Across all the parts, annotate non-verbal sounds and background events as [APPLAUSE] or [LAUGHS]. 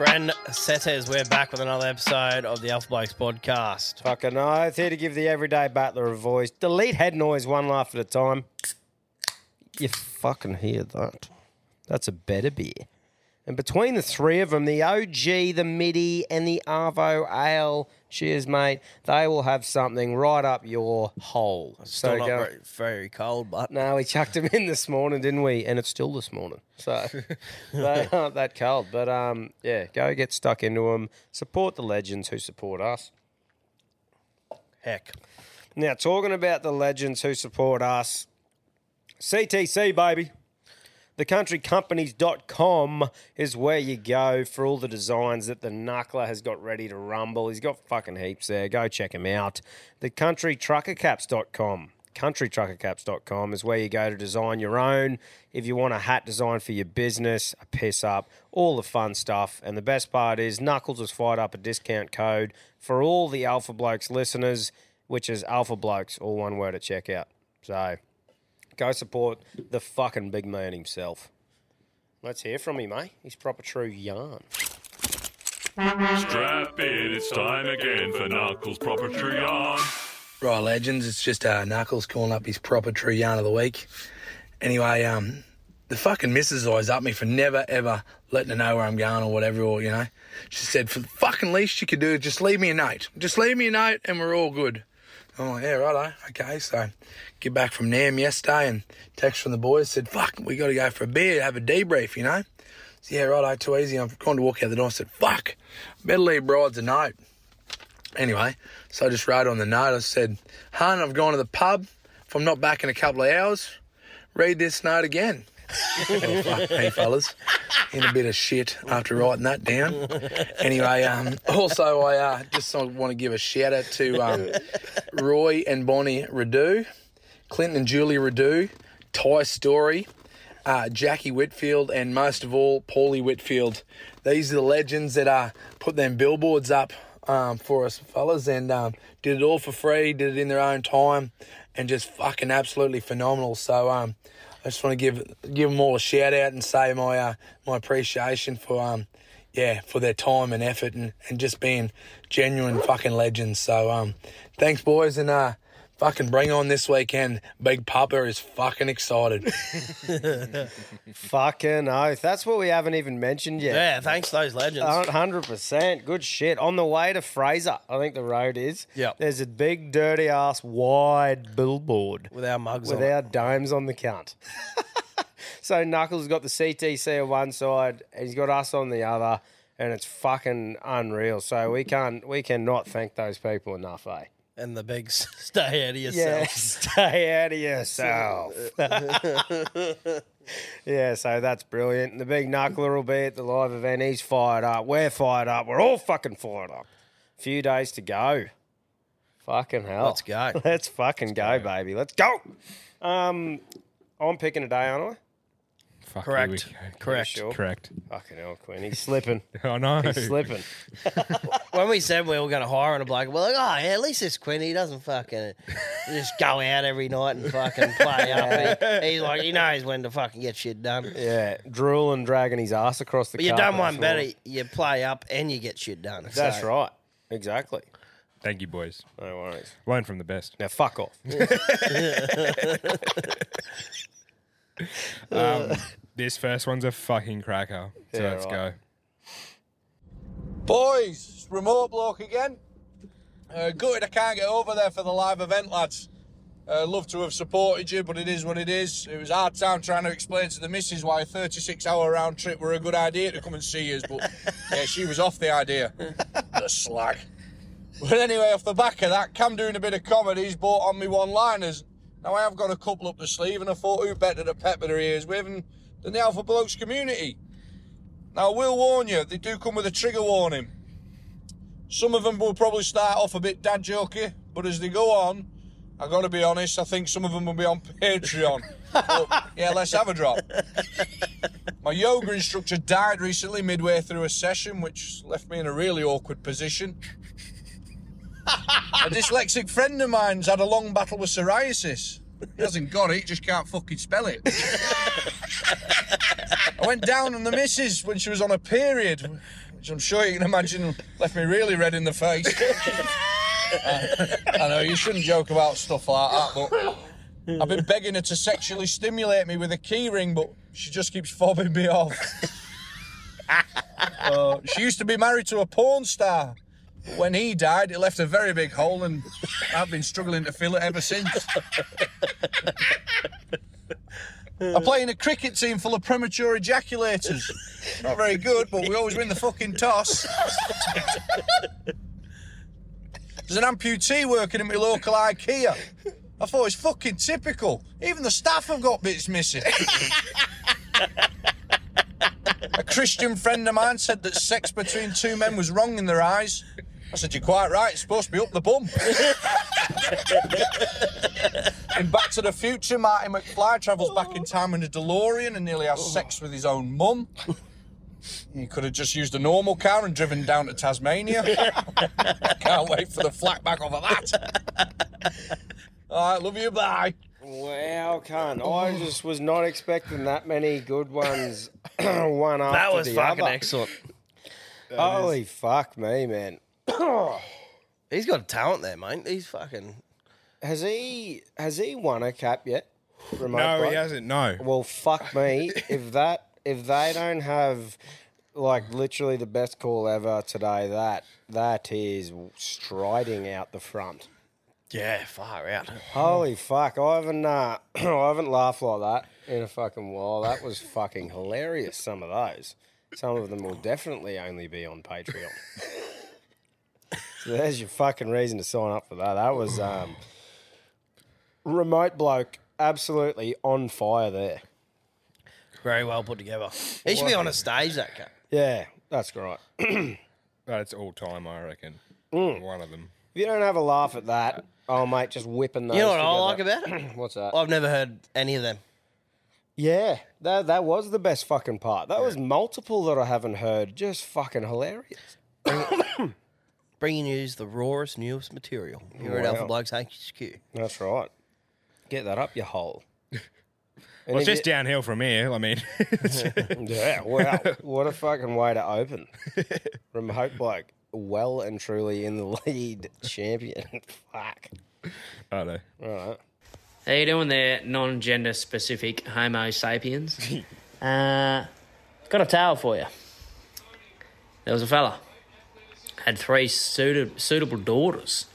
Friend Setters, we're back with another episode of the Alpha Blokes podcast. Fucking oath. Here to give the everyday battler a voice. Delete head noise one laugh at a time. You fucking hear that? That's a better beer. And between the three of them, the OG, the MIDI, and the Arvo Ale, cheers, mate, they will have something right up your hole. Still not go- very, very cold, but No, we chucked them in this morning, didn't we? And it's still this morning. So [LAUGHS] they aren't that cold. But um, yeah, go get stuck into them. Support the legends who support us. heck. Now, talking about the legends who support us, CTC, baby. TheCountryCompanies.com is where you go for all the designs that the Knuckler has got ready to rumble. He's got fucking heaps there. Go check him out. TheCountryTruckerCaps.com. CountryTruckerCaps.com is where you go to design your own. If you want a hat design for your business, a piss up, all the fun stuff. And the best part is Knuckles has fired up a discount code for all the Alpha Blokes listeners, which is Alpha Blokes, all one word at checkout. So go support the fucking big man himself. Let's hear from him, eh? He's proper true yarn. Strap in, it's time again for Knuckles Proper True Yarn. Right, legends. It's just uh, Knuckles calling up his proper true yarn of the week. Anyway, um, the fucking missus always up me for never ever letting her know where I'm going or whatever, or you know. She said, for the fucking least you could do, is just leave me a note. Just leave me a note, and we're all good. Like, yeah, righto. Okay, so get back from NAM yesterday and text from the boys said, fuck, we got to go for a beer, have a debrief, you know. So, yeah, righto, too easy. I'm going to walk out the door. I said, fuck, better leave brides a note. Anyway, so I just wrote on the note, I said, Hun, I've gone to the pub. If I'm not back in a couple of hours, read this note again. Me, fellas. In a bit of shit after writing that down. Anyway, um, also, I uh, just want to give a shout out to um, Roy and Bonnie Radu, Clinton and Julie Radu, Ty Story, uh, Jackie Whitfield, and most of all, Paulie Whitfield. These are the legends that uh, put them billboards up um, for us fellas and um, did it all for free, did it in their own time, and just fucking absolutely phenomenal. So um, I just want to give give them all a shout out and say my uh, my appreciation for um yeah for their time and effort and, and just being genuine fucking legends. So um thanks boys and uh fucking bring on this weekend. Big Papa is fucking excited. [LAUGHS] Fucking oath. That's what we haven't even mentioned yet. Yeah, thanks to those legends. Hundred percent. Good shit. On the way to Fraser, I think the road is. Yep. There's a big, dirty ass, wide billboard with our mugs on it. with on. our domes on the count. [LAUGHS] so Knuckles got the CTC on one side, and he's got us on the other, and it's fucking unreal. So we can't we cannot thank those people enough, eh? And the big [LAUGHS] s- stay out of yourself. Yeah, stay out of yourself. [LAUGHS] yeah, so that's brilliant. The big knuckler will be at the live event. He's fired up. We're fired up. We're all fucking fired up. Few days to go. Fucking hell. Let's go. [LAUGHS] Let's fucking go, baby. Let's go. Um, I'm picking a day, aren't I? Fuck, Correct. here we. Correct. Sure. Correct. Fucking hell, Quinn. He's slipping. [LAUGHS] I know. He's slipping. [LAUGHS] When we said we were going to hire on a bloke, we're like, oh, yeah, at least it's Quinn. He doesn't fucking [LAUGHS] just go out every night and fucking play up. He- he's like, he knows when to fucking get shit done. Yeah, drooling, dragging his ass across the But you've carpet done one floor. better. You play up and you get shit done. That's So- right. Exactly. Thank you, boys. No worries. Learn from the best. Now, fuck off. Um, this first one's a fucking cracker. So Yeah, let's right. go. Boys, remote bloke again. Uh, gutted I can't get over there for the live event, lads. Uh, love to have supported you, but it is what it is. It was hard time trying to explain to the missus why a 36 hour round trip were a good idea to come and see us, but [LAUGHS] yeah, she was off the idea. the slag. But anyway, off the back of that, Cam doing a bit of comedy, he's bought on me one liners. Now I have got a couple up the sleeve, and I thought who better to pepper their ears with than than the Alpha Blokes community. Now, I will warn you, they do come with a trigger warning. Some of them will probably start off a bit dad jokey, but as they go on, I've got to be honest, I think some of them will be on [LAUGHS] Patreon. But, yeah, let's have a drop. [LAUGHS] My yoga instructor died recently midway through a session, which left me in a really awkward position. [LAUGHS] A dyslexic friend of mine's had a long battle with psoriasis. He hasn't got it, he just can't fucking spell it. I went down on the missus when she was on a period, which I'm sure you can imagine left me really red in the face. I, I know you shouldn't joke about stuff like that, but I've been begging her to sexually stimulate me with a keyring, but she just keeps fobbing me off. Uh, she used to be married to a porn star. When he died, it left a very big hole, and I've been struggling to fill it ever since. I play in a cricket team full of premature ejaculators. Not very good, but we always win the fucking toss. There's an amputee working at my local IKEA. I thought it's fucking typical. Even the staff have got bits missing. a Christian friend of mine said that sex between two men was wrong in their eyes. I said, You're quite right, it's supposed to be up the bum. in Back to the Future, Marty McFly travels back in time in a DeLorean and nearly has sex with his own mum. He could have just used a normal car and driven down to Tasmania. [LAUGHS] Can't wait for the flat back over that. All right, love you, bye. Wow, cunt. I just was not expecting that many good ones, [CLEARS THROAT] one after the other. That was fucking other. excellent. Holy fuck me, man. [COUGHS] He's got talent there, mate. He's fucking. Has he has he won a cap yet? Remote No, bloke? he hasn't. No. Well, fuck me. if that if they don't have like literally the best call ever today, that that is striding out the front. Yeah, far out. Holy fuck! I haven't uh, [COUGHS] I haven't laughed like that in a fucking while. That was fucking hilarious. Some of those. Some of them will definitely only be on Patreon. [LAUGHS] so there's your fucking reason to sign up for that. That was um, remote bloke, absolutely on fire there. Very well put together. He should be on a stage, that cat. Yeah, that's right. That's [CLEARS THROAT] all time, I reckon. Mm. One of them. If you don't have a laugh at that, oh mate, just whipping those. You know what I like together. about it? [CLEARS THROAT] What's that? I've never heard any of them. Yeah, that that was the best fucking part. That was multiple that I haven't heard. Just fucking hilarious. [COUGHS] [COUGHS] [COUGHS] Bringing you the rawest, newest material here at Wow. Alpha Blokes HQ. That's right. Get that up your hole. [LAUGHS] Well, it's if just downhill from here. I mean, [LAUGHS] yeah, wow. What a fucking way to open. [LAUGHS] Remote bloke, well and truly in the lead, champion. Fuck. I don't know. All right. How you doing there, non-gender specific Homo sapiens? uh, got a tale for you. There was a fella had three suited, suitable daughters.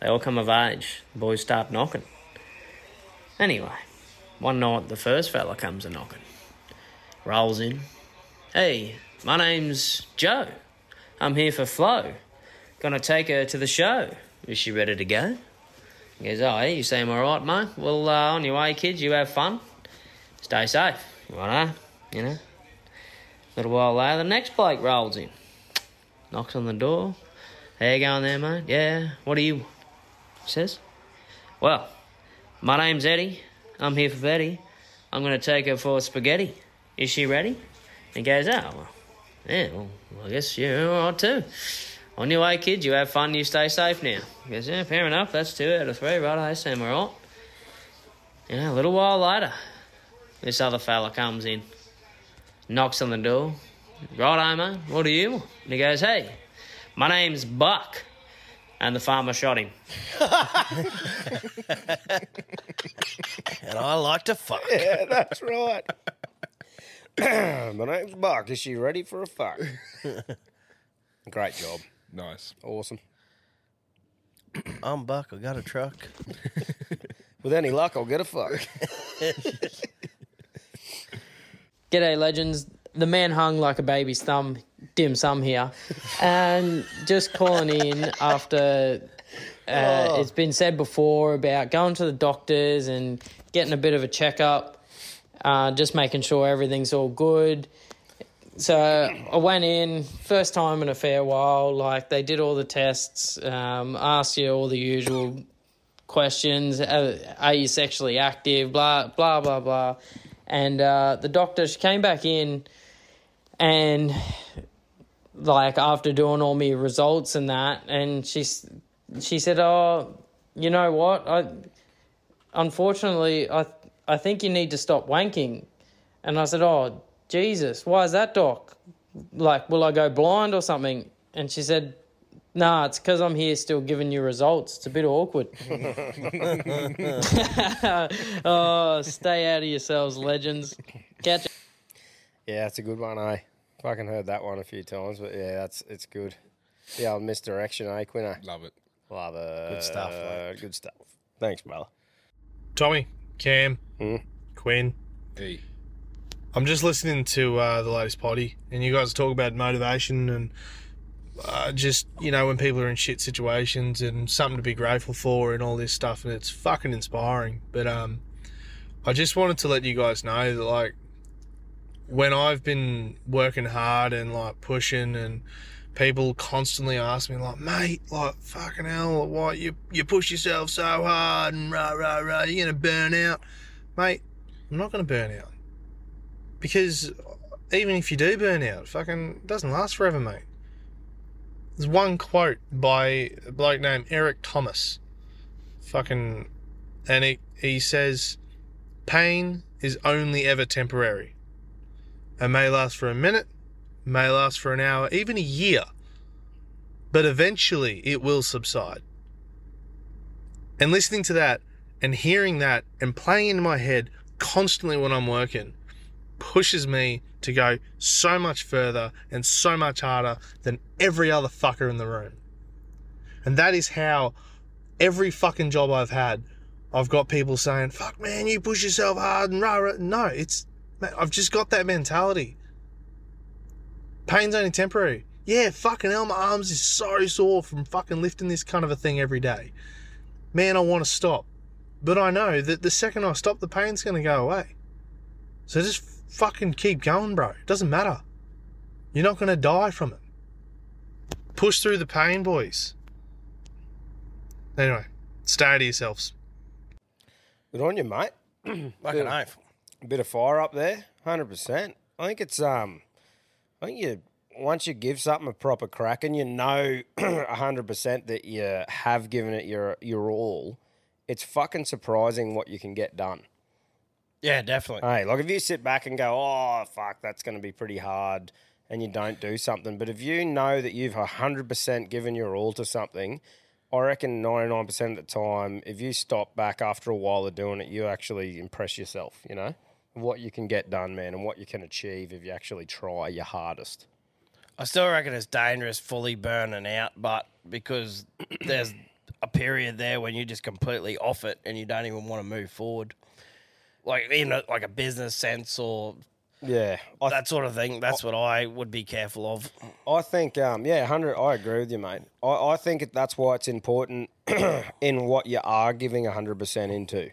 They all come of age. The boys start knocking. Anyway, one night the first fella comes a knocking. Rolls in. Hey, my name's Joe. I'm here for Flo. Gonna take her to the show. Is she ready to go? He goes, oh, yeah, you seem all right, mate. Well, uh, on your way, kids, you have fun. Stay safe. Righto, you know. A little while later, the next bloke rolls in. Knocks on the door. You going there, mate? Yeah, what are you? Says, well, my name's Eddie. I'm here for Betty. I'm going to take her for spaghetti. Is she ready? He goes, oh, well, yeah, well, I guess all right too. On your way, kids, you have fun, you stay safe now. He goes, yeah, fair enough, that's two out of three, right? I seem all right. You know, a little while later, this other fella comes in, knocks on the door. Right, mate, what do you want? And he goes, hey, my name's Buck. And the farmer shot him. [LAUGHS] And I like to fuck. Yeah, that's right. [COUGHS] My name's Buck. Is she ready for a fuck? [LAUGHS] Great job. Nice. Awesome. [COUGHS] I'm Buck. I got a truck. [LAUGHS] With any luck, I'll get a fuck. G'day, legends. The man hung like a baby's thumb, dim sum here. And just calling in after uh, it's been said before about going to the doctors and getting a bit of a checkup, uh, just making sure everything's all good. So I went in, first time in a fair while, like they did all the tests, um, asked you all the usual questions. Uh, are you sexually active? Blah, blah, blah, blah. And uh, the doctor, she came back in and like after doing all my results and that, and she she said, "Oh, you know what? I unfortunately I I think you need to stop wanking." And I said, "Oh, Jesus, why is that, doc? Like, will I go blind or something?" And she said, "Nah, it's because I'm here still giving you results. It's a bit awkward." [LAUGHS] [LAUGHS] oh, stay out of yourselves, legends. Catch. Yeah, that's a good one, eh? Fucking heard that one a few times, but yeah, that's it's good. The old misdirection, eh, Quinno? Love it. Love it. Good stuff, mate. Good stuff. Thanks, brother. Tommy, Cam, Hmm? Quinn. Hey. I'm just listening to uh, the latest potty, and you guys talk about motivation and uh, just you know when people are in shit situations and something to be grateful for and all this stuff, and it's fucking inspiring. But um, I just wanted to let you guys know that like when I've been working hard and like pushing and people constantly ask me like, mate, like fucking hell, why you you push yourself so hard and rah rah rah, you're gonna burn out, mate. I'm not gonna burn out because even if you do burn out, fucking doesn't last forever, mate. There's one quote by a bloke named Eric Thomas, fucking, and he he says, "Pain is only ever temporary. It may last for a minute, may last for an hour, even a year, but eventually it will subside." And listening to that and hearing that and playing in my head constantly when I'm working pushes me to go so much further and so much harder than every other fucker in the room. And that is how every fucking job I've had, I've got people saying, fuck man, you push yourself hard and rah, rah. No, it's, I've just got that mentality. Pain's only temporary. Yeah, fucking hell, my arms is so sore from fucking lifting this kind of a thing every day. Man, I want to stop. But I know that the second I stop, the pain's going to go away. So just fucking keep going, bro. It doesn't matter. You're not going to die from it. Push through the pain, boys. Anyway, stay to yourselves. Good on you, mate. [CLEARS THROAT] Fucking oath. A bit of fire up there, hundred percent. I think it's um, I think you once you give something a proper crack and you know [CLEARS THROAT] hundred percent that you have given it your your all, it's fucking surprising what you can get done. Yeah, definitely. Hey, like if you sit back and go, oh fuck, that's going to be pretty hard, and you don't do something, but if you know that you've hundred percent given your all to something, I reckon ninety nine percent of the time, if you stop back after a while of doing it, you actually impress yourself. You know what you can get done, man, and what you can achieve if you actually try your hardest. I still reckon it's dangerous fully burning out, but because [CLEARS THROAT] there's a period there when you're just completely off it and you don't even want to move forward. Like in a, like a business sense or Yeah, I, that sort of thing. That's what I would be careful of. I think, um, yeah, hundred. I agree with you, mate. I, I think that's why it's important [CLEARS THROAT] in what you are giving hundred percent into.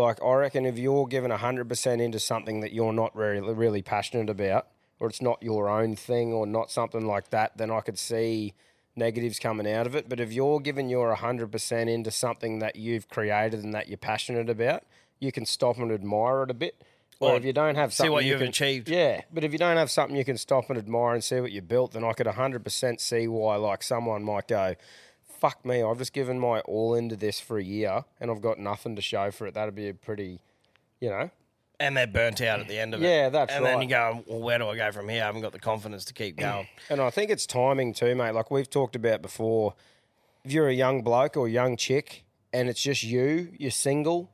Like, I reckon if you're given hundred percent into something that you're not really really passionate about, or it's not your own thing, or not something like that, then I could see negatives coming out of it. But if you're giving your hundred percent into something that you've created and that you're passionate about, you can stop and admire it a bit. Or Or if you don't have see something what you you've can- achieved. yeah, but if you don't have something you can stop and admire and see what you built, then I could 100% see why, like, someone might go, fuck me, I've just given my all into this for a year and I've got nothing to show for it. That'd be a pretty, you know. And they're burnt out at the end of it. Yeah, that's true. And then you go, well, where do I go from here? I haven't got the confidence to keep going. [CLEARS THROAT] And I think it's timing too, mate. Like we've talked about before, if you're a young bloke or young chick and it's just you, you're single,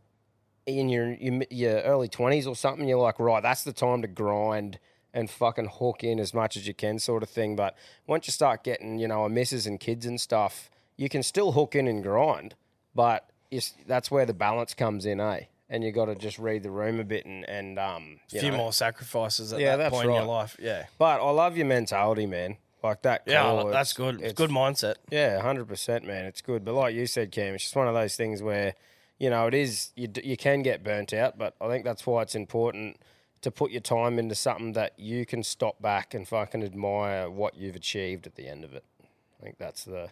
in your your, your early twenties or something, you're like, right, that's the time to grind and fucking hook in as much as you can, sort of thing. But once you start getting, you know, a missus and kids and stuff, you can still hook in and grind, but it's, that's where the balance comes in, eh? And you got to just read the room a bit and and um, A few know. more sacrifices at Yeah, that that's point in your right. life. Yeah. But I love your mentality, man. Like that. Yeah, call, that's it's- good. It's good mindset. Yeah, hundred percent, man. It's good. But like you said, Cam, it's just one of those things where, you know, it is you you can get burnt out, but I think that's why it's important to put your time into something that you can stop back and fucking admire what you've achieved at the end of it. I think that's the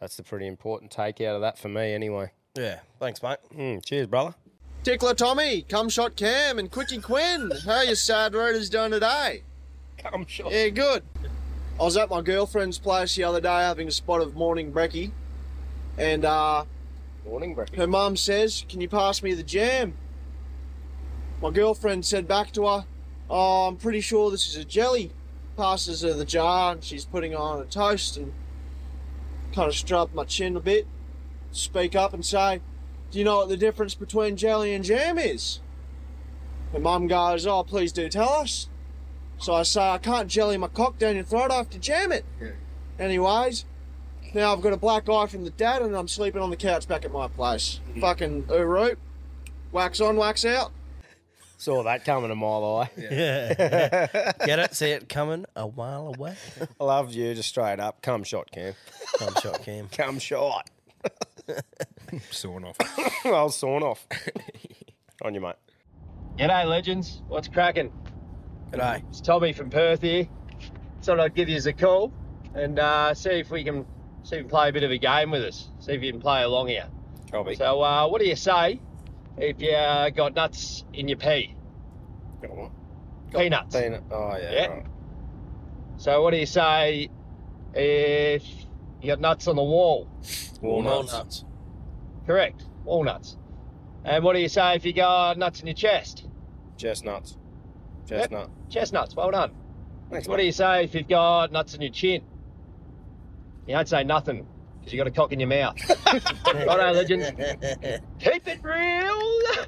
that's the pretty important take out of that for me, anyway. Yeah. Thanks, mate. Mm, cheers, brother. Tickler Tommy, Cum Shot Cam, and Quickie Quinn. How are you sad roaders doing today? Cum Shot. Yeah, good. I was at my girlfriend's place the other day having a spot of morning brekkie, and uh, Morning, bro. her mum says, "Can you pass me the jam?" My girlfriend said back to her, "Oh, I'm pretty sure this is a jelly." Passes her the jar, and she's putting on a toast, and kind of strut my chin a bit, speak up and say, "Do you know what the difference between jelly and jam is?" Her mum goes, "Oh, please do tell us." So I say, "I can't jelly my cock down your throat. I have to jam it." Yeah. Anyways, now I've got a black eye from the dad, and I'm sleeping on the couch back at my place. Mm-hmm. Fucking root, wax on, wax out. Saw that coming a mile away. [LAUGHS] Yeah. Get it? See it coming a while away? [LAUGHS] I love you just straight up. Come shot, Cam. Come shot, Cam. [LAUGHS] Come shot. Sawn off. I was sawn off. On you, mate. G'day, legends. What's cracking? G'day. It's Tommy from Perth here. Thought I'd give you a call and uh, see if we can see if you can play a bit of a game with us. See if you can play along here. Copy. So, uh, what do you say if you uh, got nuts in your pea? Got what? Peanuts. Peanut. Oh, yeah. Yeah. right. So, what do you say if you got nuts on the wall? Walnuts. Walnuts. Correct. Walnuts. And what do you say if you got nuts in your chest? Chestnuts. Chestnut. Chestnuts. Well done. Thanks, What mate. do you say if you've got nuts in your chin? You don't say nothing because you got a cock in your mouth. [LAUGHS] Righto, legends. Keep it real.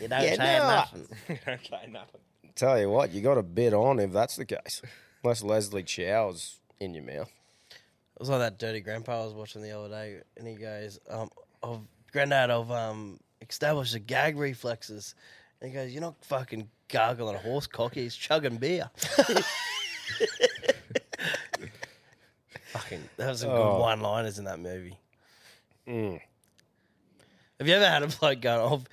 You don't Yeah, say no. nothing. [LAUGHS] okay, nothing. Tell you what, you got a bit on if that's the case. Unless Leslie Chow's in your mouth. It was like that dirty grandpa I was watching the other day, and he goes, um, "Of granddad, I've um established the gag reflexes." And he goes, "You're not fucking gargling a horse cock; he's chugging beer." [LAUGHS] fucking, that was some Oh. good one-liners in that movie. Mm. Have you ever had a [LAUGHS] bloke go, "I've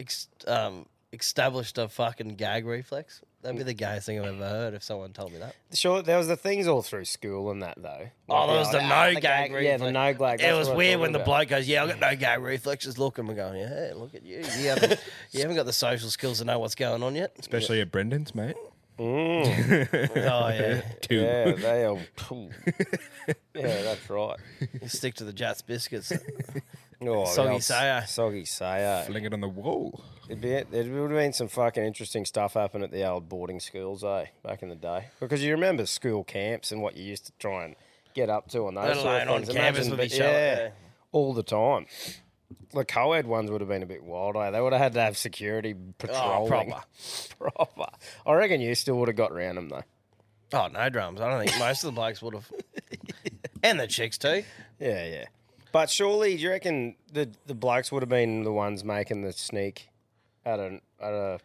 ex- um, established a fucking gag reflex"? That'd be the gayest thing I've ever heard if someone told me that. Sure, there was the things all through school and that though. Oh, there was the ah, no gag reflex. Yeah, the no gag. It that's was what I'm weird talking when the about. bloke goes, "Yeah, I got no gag reflexes." Look, and we're going, "Yeah, look at you. You haven't, [LAUGHS] you haven't got the social skills to know what's going on yet." Especially at Brendan's, mate. Mm. Oh yeah, Two. Yeah, they are. yeah, that's right. you stick to the Jatz biscuits. Oh, [LAUGHS] Soggy yeah, sayer. Soggy sayer. Fling it on the wall. It'd be, there would have been some fucking interesting stuff happen at the old boarding schools, eh? Back in the day, because you remember school camps and what you used to try and get up to on those Let sort alone of on things. campus Imagine with be- each other, yeah. all the time. The co-ed ones would have been a bit wild, eh? They would have had to have security patrolling. proper. [LAUGHS] proper. I reckon you still would have got around them though. Oh, no drums. I don't think most of the blokes would have, [LAUGHS] and the chicks too. Yeah, yeah. But surely, do you reckon the the blokes would have been the ones making the sneak at an at a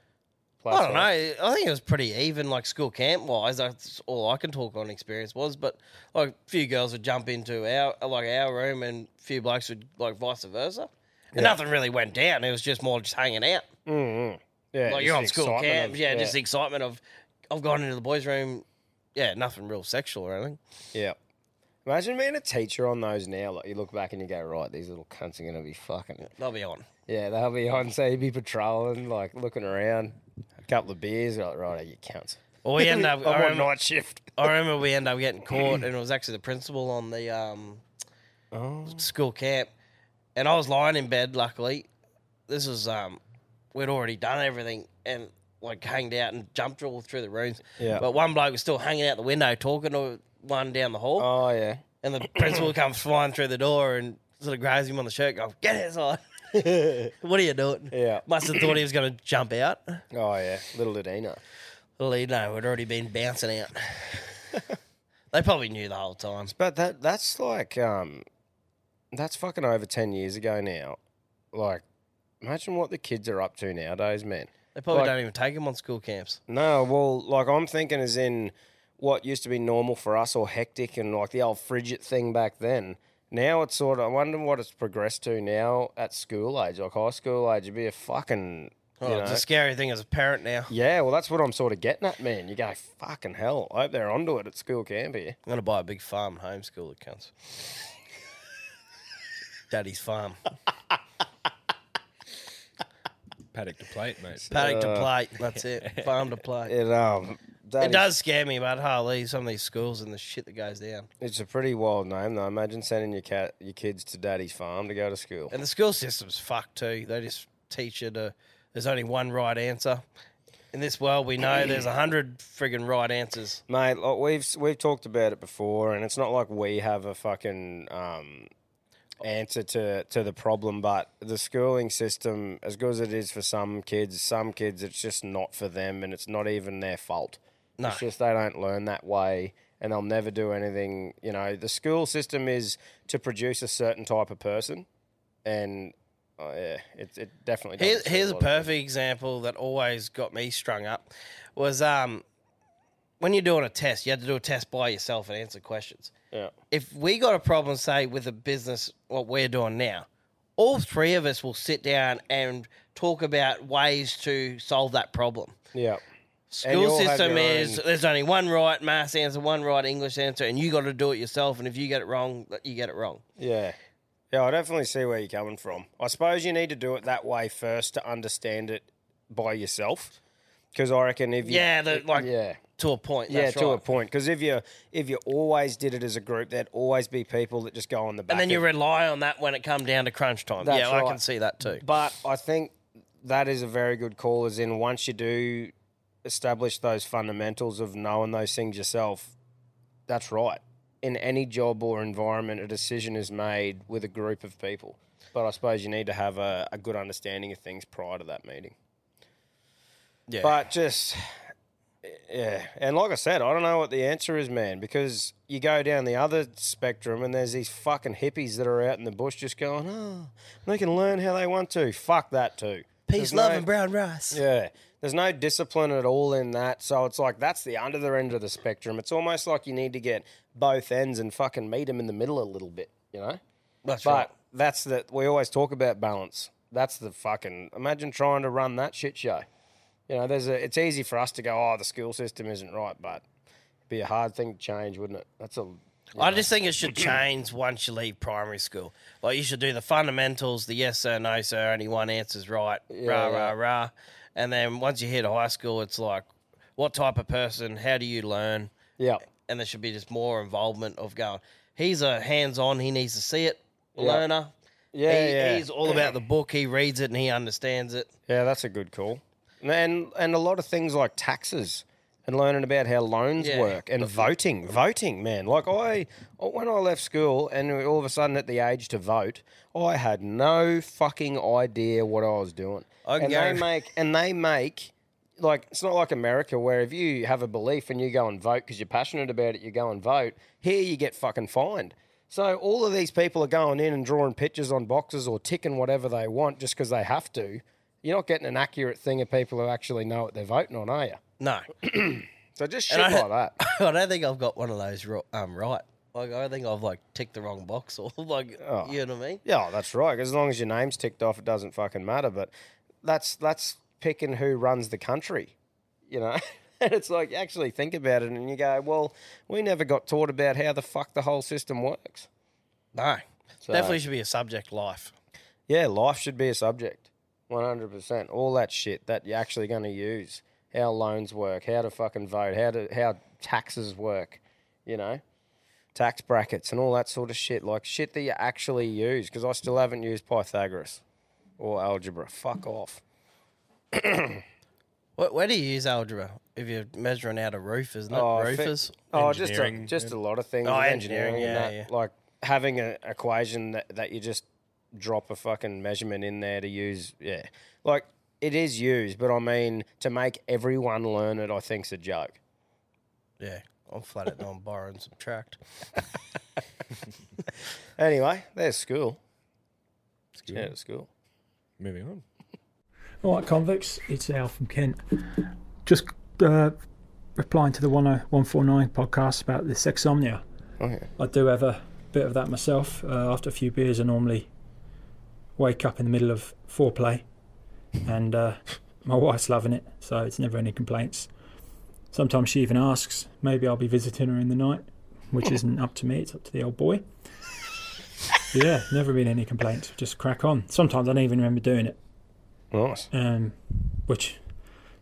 place? I don't know. I think it was pretty even, like school camp wise. That's all I can talk on experience was. But like a few girls would jump into our like our room, and a few blokes would like vice versa. And Yeah. nothing really went down. It was just more just hanging out. Mm-hmm. Yeah, like you're on school camp. of- yeah, yeah. just the excitement of I've gone into the boys' room. Yeah, nothing real sexual or anything. Yeah. Imagine being a teacher on those now. Like you look back and you go, right, these little cunts are gonna be fucking. They'll be on. Yeah, they'll be on. So you'd be patrolling, like looking around, a couple of beers, like right, you cunts. Well, we end up. [LAUGHS] I on remember- night shift. I remember we end up getting caught, [CLEARS THROAT] and it was actually the principal on the um, school camp, and I was lying in bed. Luckily, this was um, we'd already done everything and like hanged out and jumped all through the rooms. Yeah. But one bloke was still hanging out the window talking to one down the hall. Oh yeah. And the principal comes flying through the door and sort of grabs him on the shirt. Go, get outside. [LAUGHS] what are you doing? Yeah. Must have thought he was going to jump out. Oh yeah. Little did he know. Little did he know, had already been bouncing out. [LAUGHS] they probably knew the whole time. But that that's like um, that's fucking over ten years ago now. Like, imagine what the kids are up to nowadays, man. They probably Like- don't even take them on school camps. No, well, like I'm thinking is in what used to be normal for us or hectic and like the old frigid thing back then. Now it's sort of, I wonder what it's progressed to now at school age, like high school age. It'd be a fucking, you Oh, it's a scary thing as a parent now. yeah, well, that's what I'm sort of getting at, man. You go, fucking hell. I hope they're onto it at school camp here. I'm going to buy a big farm and homeschool it counts. Daddy's farm. [LAUGHS] Paddock to plate, mate. Paddock to Uh, plate. That's it. [LAUGHS] Farm to plate. It, um, that it is- does scare me about holy some of these schools and the shit that goes down. It's a pretty wild name, though. Imagine sending your cat, your kids to daddy's farm to go to school. And the school system's fucked too. They just teach you to. There's only one right answer. In this world, we know there's a hundred friggin' right answers. Mate, like we've we've talked about it before, and it's not like we have a fucking um, answer to to the problem. But the schooling system, as good as it is for some kids, some kids it's just not for them, and it's not even their fault. No. It's just they don't learn that way, and they'll never do anything. You know, the school system is to produce a certain type of person, and oh, yeah, it it definitely. Here, here's a perfect example that always got me strung up. Was um, when you're doing a test, you had to do a test by yourself and answer questions. Yeah. If we got a problem, say with a business, what we're doing now, all three of us will sit down and talk about ways to solve that problem. Yeah. School you all have system is own- there's only one right maths answer, one right English answer, and you got to do it yourself. And if you get it wrong, you get it wrong. Yeah. Yeah, I definitely see where you're coming from. I suppose you need to do it that way first to understand it by yourself. Because I reckon if you Yeah, the, like yeah to a point. yeah to a point because if you if you always did it as a group, there'd always be people that just go on the back. And then you rely on that when it come down to crunch time. That's yeah, I can see that too. But I think that is a very good call. As in, once you do establish those fundamentals of knowing those things yourself, that's right. In any job or environment, a decision is made with a group of people. But I suppose you need to have a, a good understanding of things prior to that meeting. Yeah. But just, yeah. And like I said, I don't know what the answer is, man, because you go down the other spectrum and there's these fucking hippies that are out in the bush just going, oh, they can learn how they want to. Fuck that too. Peace, There's love, no- and brown rice. Yeah. There's no discipline at all in that. So it's like that's the under the end of the spectrum. It's almost like you need to get both ends and fucking meet them in the middle a little bit, you know? That's but right. that's the we always talk about balance. That's the fucking imagine trying to run that shit show. You know, there's a it's easy for us to go, Oh, the school system isn't right, but it'd be a hard thing to change, wouldn't it? That's a I know. just think it should change once you leave primary school. Like you should do the fundamentals, the yes sir, no sir, only one answer's right, Yeah, rah yeah. rah rah. And then once you hit high school, it's like, what type of person? How do you learn? Yeah. And there should be just more involvement of going. He's a hands on. He needs to see it. Yeah. Learner. Yeah, He- yeah. He's all about the book. He reads it and he understands it. Yeah, that's a good call. And and a lot of things like taxes and learning about how loans Yeah. work and voting. Voting, man. Like I when I left school and all of a sudden at the age to vote, I had no fucking idea what I was doing. I can and they [LAUGHS] make and they make like it's not like America where if you have a belief and you go and vote because you're passionate about it, you go and vote. Here you get fucking fined. So all of these people are going in and drawing pictures on boxes or ticking whatever they want just because they have to. You're not getting an accurate thing of people who actually know what they're voting on, are you? No. [CLEARS THROAT] so just shit like that. [LAUGHS] I don't think I've got one of those ro- um, right. Like I think I've like ticked the wrong box or [LAUGHS] like Oh. you know what I mean. Yeah, that's right. as long as your name's ticked off, it doesn't fucking matter. But that's that's picking who runs the country, you know. [LAUGHS] and it's like actually think about it, and you go, well, we never got taught about how the fuck the whole system works. No, So- definitely should be a subject. Life. Yeah, life should be a subject, one hundred percent. All that shit that you're actually going to use, how loans work, how to fucking vote, how to how taxes work, you know, tax brackets and all that sort of shit. Like shit that you actually use. Because I still haven't used Pythagoras or algebra. Fuck off. [COUGHS] Where, where do you use algebra if you're measuring out a roof? Isn't it Oh, fi- roofers? Oh, just a, just a lot of things. Oh, with engineering, and yeah, that. yeah. Like having an equation that, that you just drop a fucking measurement in there to use. Yeah, like it is used, but I mean to make everyone learn it, I think's a joke. Yeah, I'm flat out on borrow and subtract. [LAUGHS] Anyway, there's school. Yeah, it's school. Moving on. All right, convicts, it's Al from Kent. Just uh, replying to the 149 podcast about the sexsomnia. Okay. I do have a bit of that myself. Uh, after a few beers, I normally wake up in the middle of foreplay, and uh, my wife's loving it, so it's never any complaints. Sometimes she even asks, maybe I'll be visiting her in the night, which isn't up to me, it's up to the old boy. yeah, never been any complaints. Just crack on. Sometimes I don't even remember doing it Nice. um, which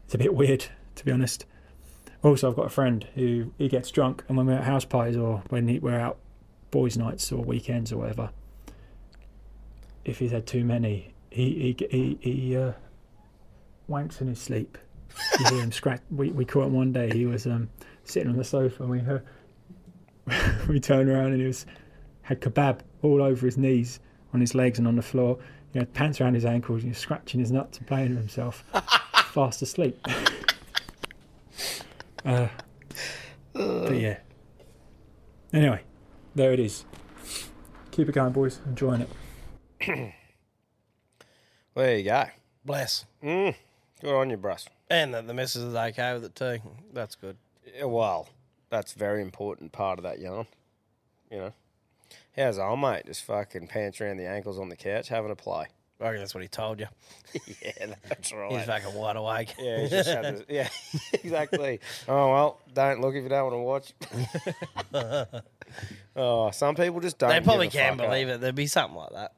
is a bit weird to be honest. Also, I've got a friend who he gets drunk, and when we're at house parties or when he, we're out boys' nights or weekends or whatever, if he's had too many, he he he, he uh, wanks in his sleep. You hear him scratch. [LAUGHS] We we caught him one day. He was um, sitting on the sofa, and we heard, [LAUGHS] we turned around, and he was had kebab all over his knees, on his legs, and on the floor. He had pants around his ankles, and he was scratching his nuts and playing with himself, [LAUGHS] fast asleep. uh, but yeah. Anyway, there it is. Keep it going, boys. Enjoying it. [CLEARS THROAT] There you go. Bless. Mm, good on you, Bruss. And that the missus is okay with it too. That's good. Yeah, well, that's a very important part of that yarn. You know, how's old mate? Just fucking pants around the ankles on the couch having a play. I reckon that's what he told you. [LAUGHS] yeah, that's [LAUGHS] right. He's fucking wide awake. Yeah, he's just had yeah, [LAUGHS] exactly. Oh well, don't look if you don't want to watch. oh, some people just don't. they probably give a can fuck, believe eh? it. There'd be something like that.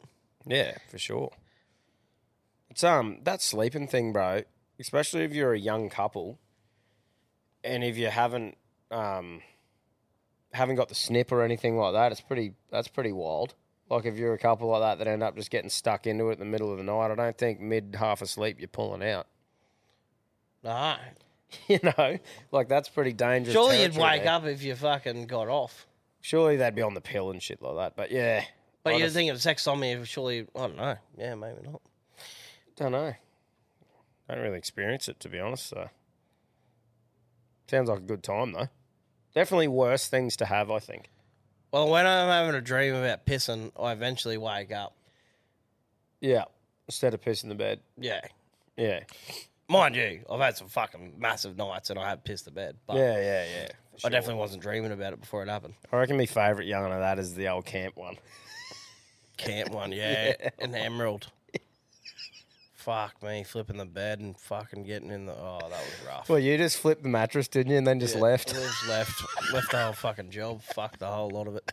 Yeah, for sure. It's um that sleeping thing, bro. Especially if you're a young couple, and if you haven't um haven't got the snip or anything like that, it's pretty. That's pretty wild. Like if you're a couple like that that end up just getting stuck into it in the middle of the night, I don't think mid half asleep you're pulling out. No. [LAUGHS] You know, like that's pretty dangerous. Surely you'd territory wake there. up if you fucking got off. Surely they'd be on the pill and shit like that. But yeah, But you're just thinking of sex on me, surely, I don't know. Yeah, maybe not. don't know. Don't really experience it to be honest. So sounds like a good time though. Definitely worse things to have, I think. Well, when I'm having a dream about pissing, I eventually wake up. Yeah, instead of pissing the bed. Yeah. Yeah. Mind you, I've had some fucking massive nights and I have pissed the bed. But Yeah, yeah, yeah. I definitely wasn't dreaming about it before it happened. I reckon my favourite yarn of that is the old camp one. [LAUGHS] Camp one, [LAUGHS] yeah. Yeah. An emerald. Fuck me, flipping the bed and fucking getting in the. Oh, that was rough. Well, you just flipped the mattress, didn't you, and then just Yeah, left? Just left, left the whole fucking job. Fuck the whole lot of it.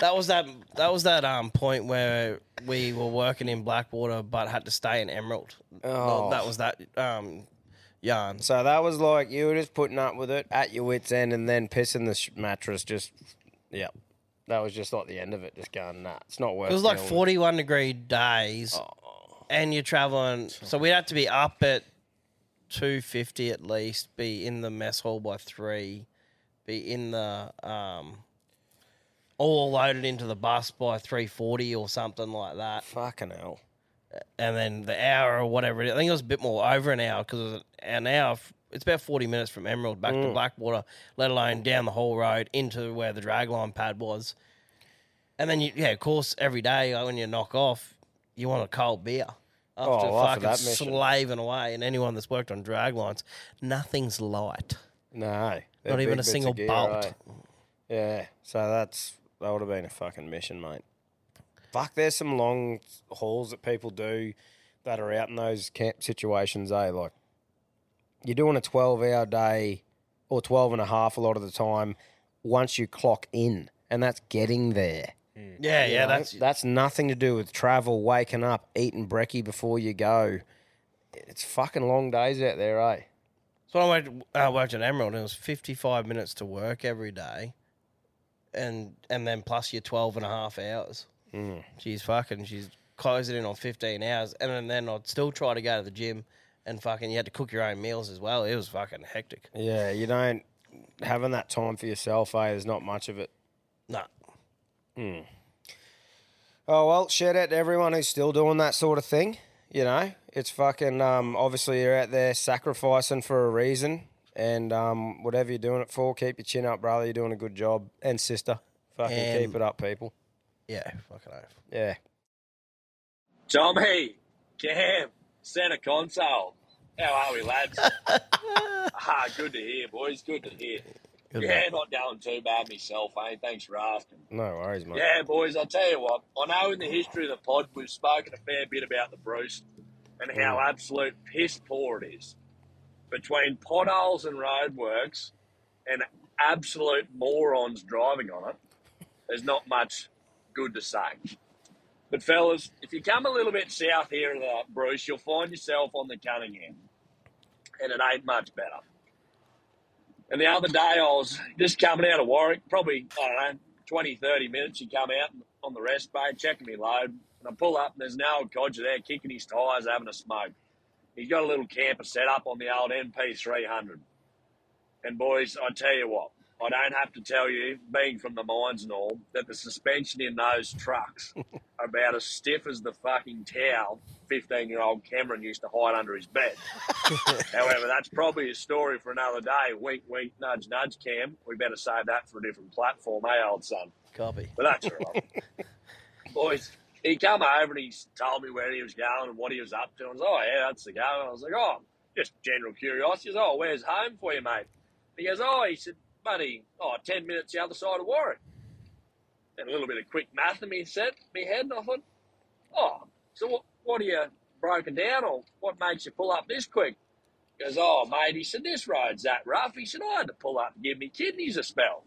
That was that. That was that um point where we were working in Blackwater, but had to stay in Emerald. Oh. that was that um yarn. So that was like you were just putting up with it at your wits' end, and then pissing the sh- mattress. Just yeah, that was just like the end of it. Just going, nah, it's not worth. It was like dealing with." 41 degree days, and you're traveling. So we'd have to be up at 250 at least, be in the mess hall by three, be in the um, all loaded into the bus by 340 or something like that. Fucking hell. And then the hour or whatever, it is- I think it was a bit more over an hour because it was an hour. It's about 40 minutes from Emerald back to Mm. Blackwater, let alone down the whole road into where the dragline pad was. And then, you, yeah, of course, every day when you knock off, you want a cold beer. after Oh, after fucking slaving away. And anyone that's worked on drag lines, nothing's light. No, Not even a single gear, bolt. eh? Yeah, so that's that would have been a fucking mission, mate. Fuck, there's some long hauls that people do that are out in those camp situations, eh? Like you're doing a 12 hour day or 12 and a half a lot of the time once you clock in, and that's getting there. Yeah, You yeah, know, that's that's nothing to do with travel, waking up, eating brekkie before you go. It's fucking long days out there, eh? So I worked, uh, worked at Emerald, and it was 55 minutes to work every day, and and then plus your 12 and a half hours. Mm. She's fucking, she's closing in on 15 hours, and then, then I'd still try to go to the gym, and fucking, you had to cook your own meals as well. It was fucking hectic. Yeah, you don't having that time for yourself, eh? There's not much of it. No. Hmm. Oh well, shout out to everyone who's still doing that sort of thing. You know, it's fucking um, obviously you're out there sacrificing for a reason, and um, whatever you're doing it for, keep your chin up, brother. You're doing a good job, and sister, fucking And- keep it up, people. Yeah, fucking oath. Yeah. Tommy, Cam, Centre Console. How are we, lads? ah, good to hear, boys. Good to hear. Good yeah, mate. not going too bad myself, eh? Thanks for asking. No worries, mate. Yeah, boys, I'll tell you what. I know in the history of the pod, we've spoken a fair bit about the Bruce and how Mm. absolute piss poor it is. Between potholes and roadworks and absolute morons driving on it, there's not much good to say. But, fellas, if you come a little bit south here of the Bruce, you'll find yourself on the Cunningham. And it ain't much better. And the other day, I was just coming out of Warwick, probably, I don't know, 20, 30 minutes. You come out on the rest bay, checking me load, and I pull up, and there's an old codger there kicking his tyres, having a smoke. He's got a little camper set up on the old NP300. And, boys, I tell you what, I don't have to tell you, being from the mines and all, that the suspension in those trucks are [LAUGHS] about as stiff as the fucking towel 15 year old Cameron used to hide under his bed. [LAUGHS] However, that's probably a story for another day. Wink, wink, nudge, nudge, Cam. We better save that for a different platform, eh, old son? Copy. But that's all right. [LAUGHS] Boys, he come over and he told me where he was going and what he was up to. I was, like, oh, yeah, that's the go. And I was like, oh, just general curiosity. He goes, oh, where's home for you, mate? He goes, oh, he said, buddy, oh, 10 minutes the other side of Warwick. And a little bit of quick math in me set me head, and I thought, oh, so what, what are you broken down or what makes you pull up this quick? He goes, oh, mate, he said, this road's that rough. He said, I had to pull up and give me kidneys a spell.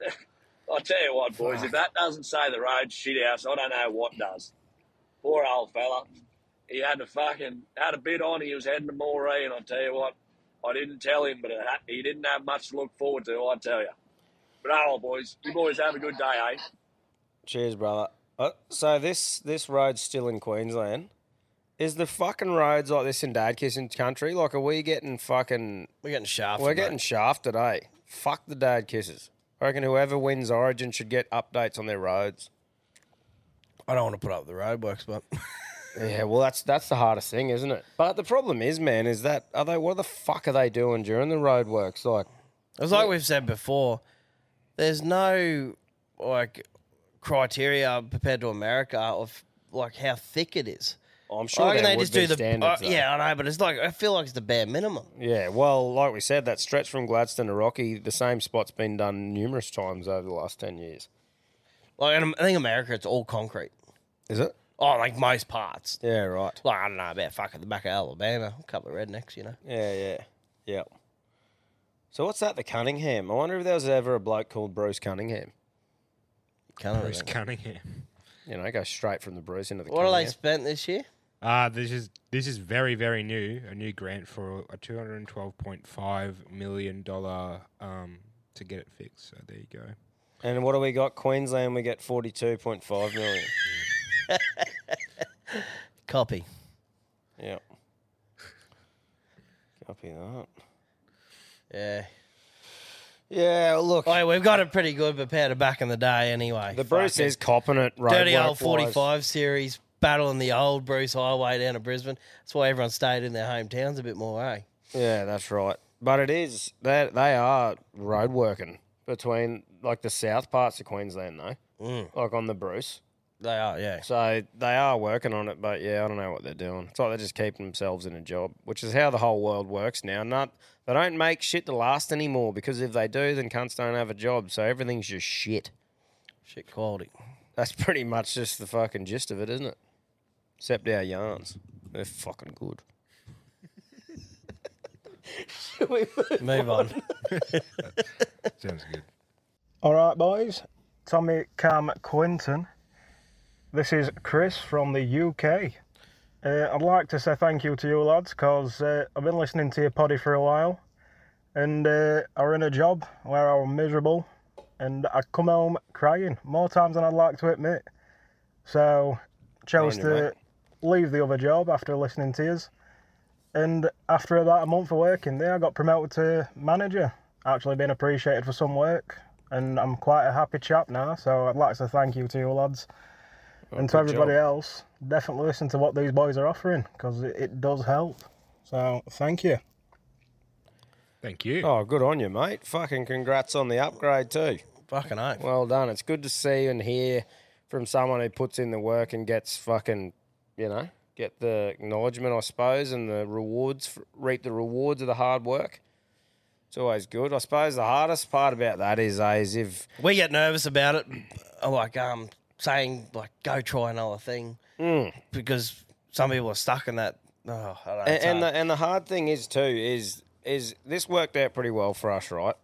[LAUGHS] I'll tell you what, boys, if that doesn't say the road's shit house, I don't know what does. Poor old fella. He had to fucking, had a bit on, he was heading to Moree, and I'll tell you what, I didn't tell him, but it ha- he didn't have much to look forward to, I tell you. But oh, boys, you boys have a good day, eh? Cheers, brother. Uh, so this this road's still in Queensland. Is the fucking roads like this in Dad Kissing country? Like, are we getting fucking? We're getting shafted. We're mate. getting shafted, eh? Fuck the Dad Kisses. I reckon whoever wins Origin should get updates on their roads. I don't want to put up the roadworks, but [LAUGHS] Yeah, well, that's that's the hardest thing, isn't it? But the problem is, man, is that are they? What the fuck are they doing during the roadworks? Like, It's like we've said before. There's no like criteria compared to America of like how thick it is. I'm sure I reckon they just do the uh, yeah, I know, but it's like I feel like it's the bare minimum. Yeah, well, like we said, that stretch from Gladstone to Rocky, the same spot's been done numerous times over the last ten years. Like I think America, it's all concrete. Is it? Oh, like most parts. Yeah, right. Like I don't know about fucking the back of Alabama, a couple of rednecks, you know. Yeah, yeah, yeah. So what's that? The Cunningham. I wonder if there was ever a bloke called Bruce Cunningham. Bruce Cunningham. You know, go straight from the Bruce into the. What have they Cunningham. spent this year? Uh, this is this is very very new. A new grant for a two hundred and twelve point five million dollar um to get it fixed. So there you go. And what do we got? Queensland, we get forty-two point five million. [LAUGHS] [LAUGHS] Copy. Yeah. Copy that. Yeah. Yeah, look. Oh, we've got it pretty good prepared to back in the day anyway. The Bruce is copping it. Dirty roadwork old wise. 45 series, battling the old Bruce Highway down to Brisbane. That's why everyone stayed in their hometowns a bit more, eh? Yeah, that's right. But it is that they are road working between like the south parts of Queensland though. Mm. Like on the Bruce. They are, yeah. So they are working on it, but yeah, I don't know what they're doing. It's like they're just keeping themselves in a job, which is how the whole world works now. Not they don't make shit to last anymore because if they do, then cunts don't have a job. So everything's just shit. Shit quality. That's pretty much just the fucking gist of it, isn't it? Except our yarns. They're fucking good. Should we Move on. Sounds good. All right, boys. Tommy Cam Quinton. This is Chris from the UK. Uh, I'd like to say thank you to you lads because uh, I've been listening to your poddy for a while and uh, I were in a job where I was miserable and I come home crying more times than I'd like to admit. So chose to leave the other job after listening to yous. And after about a month of working there, I got promoted to manager. Actually been appreciated for some work, and I'm quite a happy chap now. So I'd like to thank you to you lads, and to everybody job. else. Definitely listen to what these boys are offering because it, it does help. So thank you. Thank you. Oh, good on you, mate. Fucking congrats on the upgrade too. Fucking oath. Well done. It's good to see and hear from someone who puts in the work and gets fucking, you know, get the acknowledgement, I suppose, and the rewards, reap the rewards of the hard work. It's always good. I suppose the hardest part about that is, uh, is if We get nervous about it, uh, like um, saying like go try another thing, Mm. because some people are stuck in that. Oh, I don't know, and, and the and the hard thing is too is is this worked out pretty well for us, right?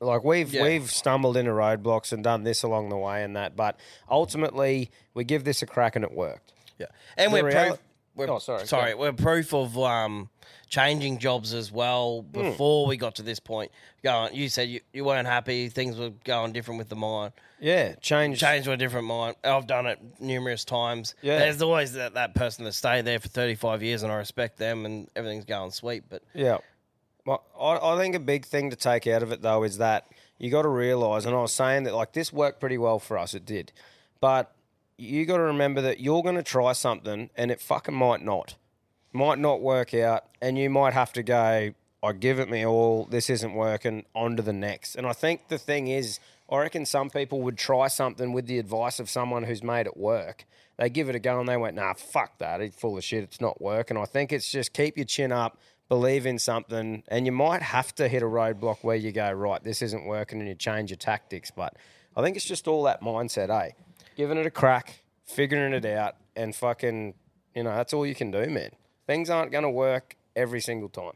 Like we've Yeah. we've stumbled into roadblocks and done this along the way and that, but ultimately we give this a crack and it worked. Yeah, and The we're, reali- proof, we're Oh, sorry, sorry, we're proof of um, changing jobs as well. Hmm. Before we got to this point, going, you said you, you weren't happy, things were going different with the mine. Yeah, change change to a different mind. I've done it numerous times. Yeah. there's always that, that person that stayed there for 35 years, and I respect them, and everything's going sweet. But Yeah. Well, I, I think a big thing to take out of it though is that you got to realise, and I was saying that like this worked pretty well for us, it did, but you got to remember that you're going to try something and it fucking might not, might not work out, and you might have to go. I give it me all. This isn't working. On to the next. And I think the thing is, I reckon some people would try something with the advice of someone who's made it work. They give it a go and they went, nah, fuck that. It's full of shit. It's not working. I think it's just keep your chin up, believe in something, and you might have to hit a roadblock where you go, right, this isn't working and you change your tactics. But I think it's just all that mindset, eh? Giving it a crack, figuring it out, and fucking, you know, that's all you can do, man. Things aren't going to work every single time.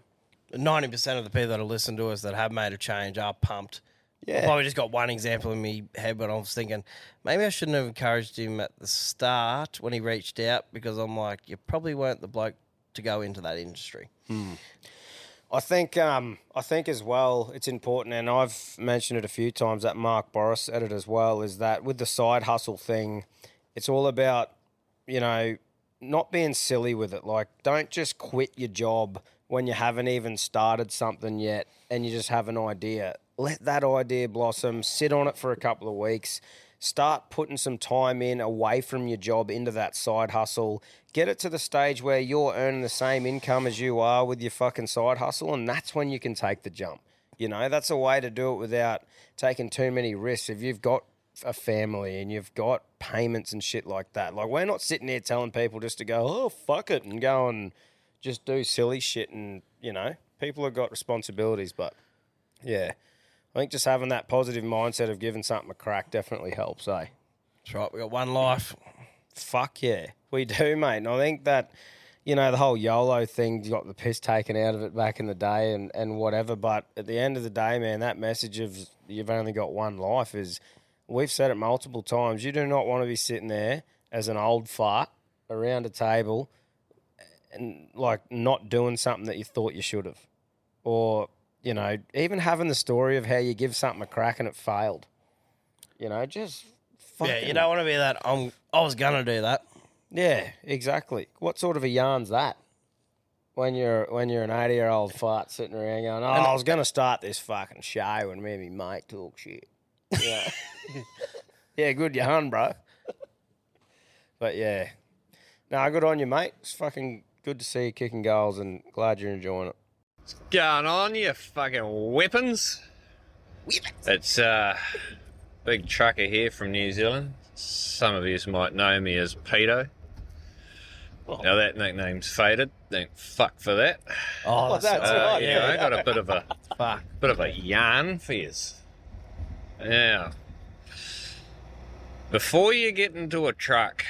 90% of the people that have listened to us that have made a change are pumped. Yeah. I've probably just got one example in my head, but I was thinking maybe I shouldn't have encouraged him at the start when he reached out because I'm like, you probably weren't the bloke to go into that industry. I think um, I think as well it's important, and I've mentioned it a few times that Mark Bouris said it as well. Is that with the side hustle thing, it's all about you know not being silly with it. Like, don't just quit your job when you haven't even started something yet, and you just have an idea. Let that idea blossom. Sit on it for a couple of weeks. Start putting some time in away from your job into that side hustle. Get it to the stage where you're earning the same income as you are with your fucking side hustle, and that's when you can take the jump. You know, that's a way to do it without taking too many risks. If you've got a family and you've got payments and shit like that, like we're not sitting here telling people just to go, oh, fuck it, and go and just do silly shit. And, you know, people have got responsibilities, but yeah. I think just having that positive mindset of giving something a crack definitely helps, eh? That's right. We got one life. Fuck yeah, we do, mate. And I think that you know the whole YOLO thing got the piss taken out of it back in the day, and and whatever. But at the end of the day, man, that message of you've only got one life is we've said it multiple times. You do not want to be sitting there as an old fart around a table and like not doing something that you thought you should have, or you know, even having the story of how you give something a crack and it failed. You know, just Yeah, you don't want to be that. I'm, I was going to do that. Yeah, exactly. What sort of a yarn's that? When you're when you're an eighty year old fart sitting around going, "Oh, I was going to start this fucking show and me and my mate talk shit." Yeah, [LAUGHS] yeah, good you hun, bro. But yeah, no, good on you, mate. It's fucking good to see you kicking goals and glad you're enjoying it. Going on, you fucking weapons? Weapons. It's uh, big trucker here from New Zealand. Some of you might know me as Peto. Now that nickname's faded. Thank fuck for that. Oh, that's Uh, right. Yeah, I got a bit of a Fuck. bit of a yarn for you. Now, before you get into a truck,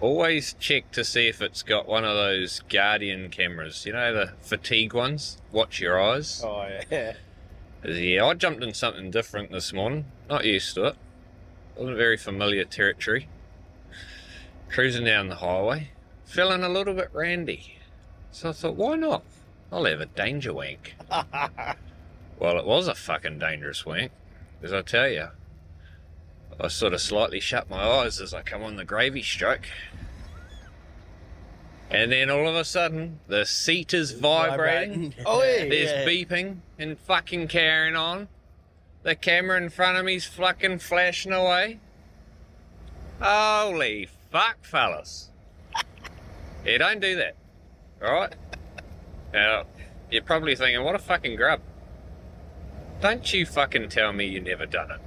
always check to see if it's got one of those Guardian cameras. You know the fatigue ones. Watch your eyes. Oh yeah. Yeah, I jumped in something different this morning. Not used to it. Wasn't very familiar territory. Cruising down the highway, feeling a little bit randy. So I thought, why not? I'll have a danger wank. [LAUGHS] well, it was a fucking dangerous wank, as I tell you. I sort of slightly shut my eyes as I come on the gravy stroke. And then all of a sudden, the seat is vibrating. Vibrating. [LAUGHS] Oh, yeah. There's Yeah. beeping and fucking carrying on. The camera in front of me's fucking flashing away. Holy fuck, fellas. Yeah, don't do that. Alright? Now, you're probably thinking, what a fucking grub. Don't you fucking tell me you never done it.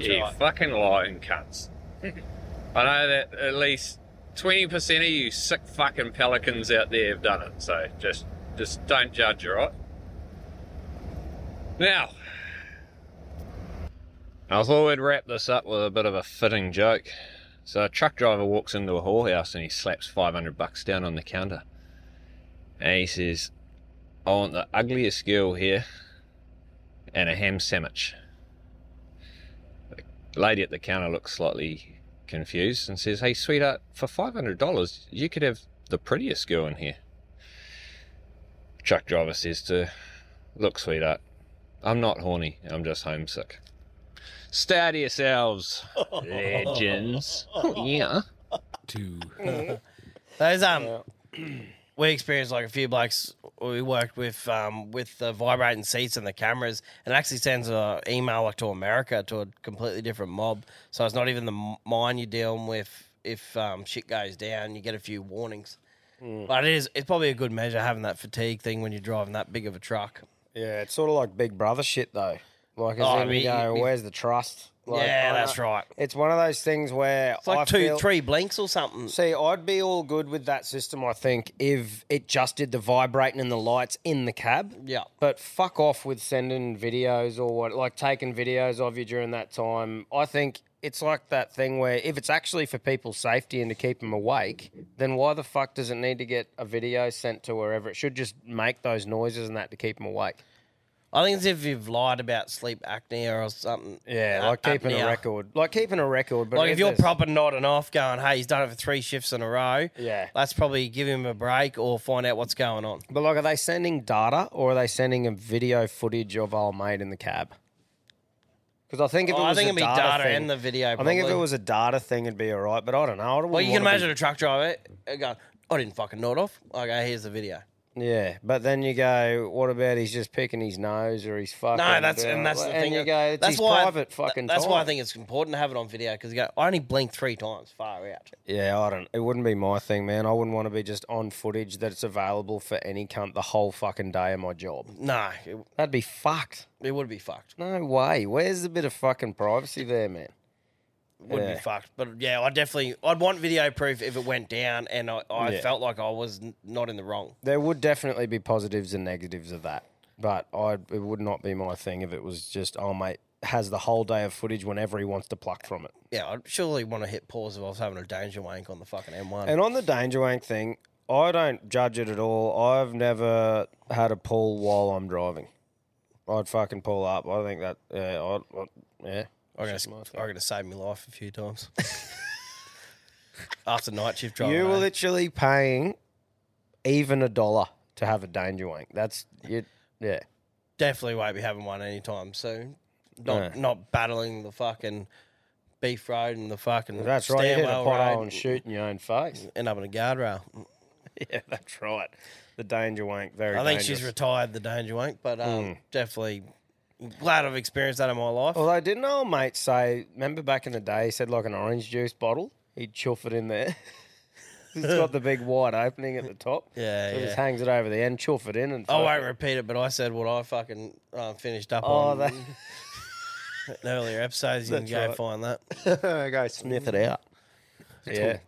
You right. fucking lying cunts. [LAUGHS] I know that at least 20% of you sick fucking pelicans out there have done it, so just just don't judge, alright? Now, I thought we'd wrap this up with a bit of a fitting joke. So a truck driver walks into a whorehouse and he slaps 500 bucks down on the counter. And he says, I want the ugliest girl here and a ham sandwich. The lady at the counter looks slightly confused and says, Hey, sweetheart, for $500, you could have the prettiest girl in here. Truck driver says to Look, sweetheart, I'm not horny, I'm just homesick. Stay out of yourselves, [LAUGHS] legends. [LAUGHS] yeah. [LAUGHS] Two. Those um, we experienced like a few blokes we worked with um with the vibrating seats and the cameras, and it actually sends an email like to America to a completely different mob. So it's not even the mine you're dealing with. If um, shit goes down, you get a few warnings. But it is it's probably a good measure having that fatigue thing when you're driving that big of a truck. Yeah, it's sort of like Big Brother shit though. Like, as Oh, in you but go, you- where's the trust? Like, Yeah, that's right. It's one of those things where It's like I two, feel- three blinks or something. See, I'd be all good with that system. I think if it just did the vibrating and the lights in the cab. Yeah. But fuck off with sending videos or what, like taking videos of you during that time. I think it's like that thing where if it's actually for people's safety and to keep them awake, then why the fuck does it need to get a video sent to wherever? It should just make those noises and that to keep them awake. I think it's if you've lied about sleep apnea or something. Yeah, Uh, like keeping apnea. a record. Like keeping a record. But like if you're there's- proper nodding off, going, "Hey, he's done it for three shifts in a row." Yeah. that's probably give him a break or find out what's going on. But like, are they sending data or are they sending a video footage of old mate in the cab? Because I think if Oh, it I was think a it'd be data, thing, and the video, I think if it was a data thing, it'd be all right. But I don't know. I Well, you can imagine be- a truck driver uh, going, "I didn't fucking nod off." Okay, here's the video. Yeah, but then you go, what about he's just picking his nose or he's fucking? No, that's and that's the and thing. you go, it's that's why private fucking. That's why I think it's important to have it on video because you go, "I only blinked three times, far out." Yeah, I don't. It wouldn't be my thing, man. I wouldn't want to be just on footage that's available for any cunt the whole fucking day of my job. No, it, That'd be fucked. it would be fucked. No way. Where's the bit of fucking privacy there, man? Would Yeah. be fucked. But yeah, I definitely, I'd want video proof if it went down and I, I Yeah. felt like I was n- not in the wrong. There would definitely be positives and negatives of that, but I it would not be my thing if it was just oh mate has the whole day of footage whenever he wants to pluck from it. Yeah, I'd surely want to hit pause if I was having a danger wank on the fucking M1. And on the danger wank thing, I don't judge it at all. I've never had a pull while I'm driving. I'd fucking pull up. I think that yeah, I, I, yeah. I'm gonna, my thing. I'm gonna save my life a few times. [LAUGHS] After night shift driving. You were home. literally paying even a dollar to have a danger wank. That's you. Yeah. definitely won't be having one anytime soon. Not No. not battling the fucking beef road and the fucking That's right. You hit a pothole road and shoot in your own face. End up in a guardrail. [LAUGHS] Yeah, that's right. The danger wank. Very. I think dangerous. she's retired the danger wank, but um, Mm. definitely glad I've experienced that in my life. Although, didn't old mate say? Remember back in the day, he said like an orange juice bottle. He'd chuff it in there. [LAUGHS] it's got the big wide opening at the top. [LAUGHS] Yeah, so yeah. just hangs it over the end, chuff it in, and I won't fucking- repeat it, but I said what I fucking uh, finished up Oh, on. that- in [LAUGHS] earlier episodes. You can go right. find that. go sniff it out. Yeah.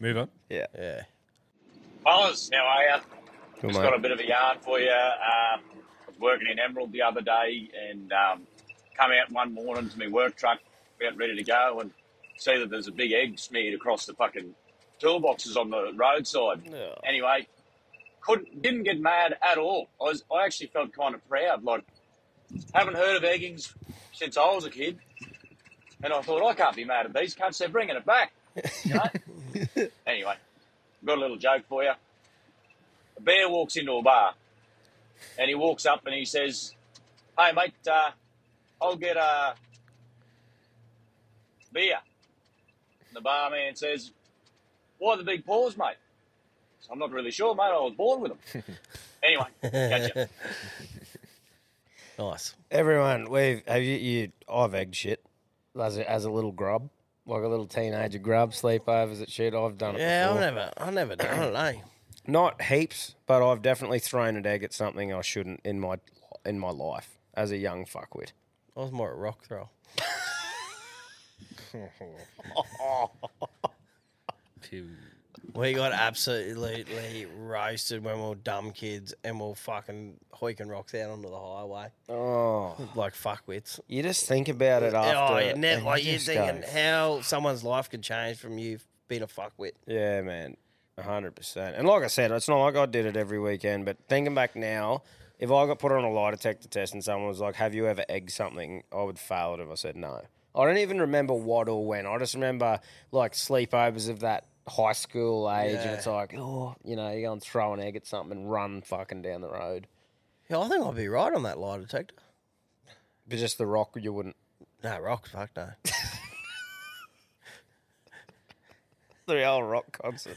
Move on. Yeah. Yeah. Fellas, how are you? Good, Just mate. got a bit of a yarn for you. Um, I was working in Emerald the other day and um, come out one morning to my work truck, about ready to go, and see that there's a big egg smeared across the fucking toolboxes on the roadside. Anyway, couldn't didn't get mad at all. I was I actually felt kind of proud. Like haven't heard of eggings since I was a kid, and I thought I can't be mad at these cunts. They're bringing it back. [LAUGHS] You know? anyway, got a little joke for you. A bear walks into a bar, and he walks up and he says, "Hey mate, uh, I'll get a beer." And the barman says, "Why the big paws, mate?" I'm not really sure, mate. I was born with them. [LAUGHS] anyway, catch ya. Nice. Everyone, we've have you, you I've egged shit as a, as a little grub, like a little teenager grub, sleepovers at shit. I've done it. Yeah, I've never, I've never done it. Eh? Not heaps, but I've definitely thrown an egg at something I shouldn't in my in my life as a young fuckwit. I was more a rock throw. [LAUGHS] We got absolutely roasted when we were dumb kids and we were fucking hoiking rocks out onto the highway. Oh, like fuckwits. You just think about it oh, after. Oh, you never, and like you're just thinking go, how someone's life could change from you being a fuckwit. Yeah, man, hundred percent. And like I said, it's not like I did it every weekend. But thinking back now, if I got put on a lie detector test and someone was like, "Have you ever egged something?" I would fail it if I said no. I don't even remember what or when. I just remember like sleepovers of that high school age, and it's like, oh, you know, you go and throw an egg at something and run fucking down the road. Yeah, I think I'd be right on that lie detector. But just the rock, you wouldn't. No, rock, fuck no. [LAUGHS] the old rock concert.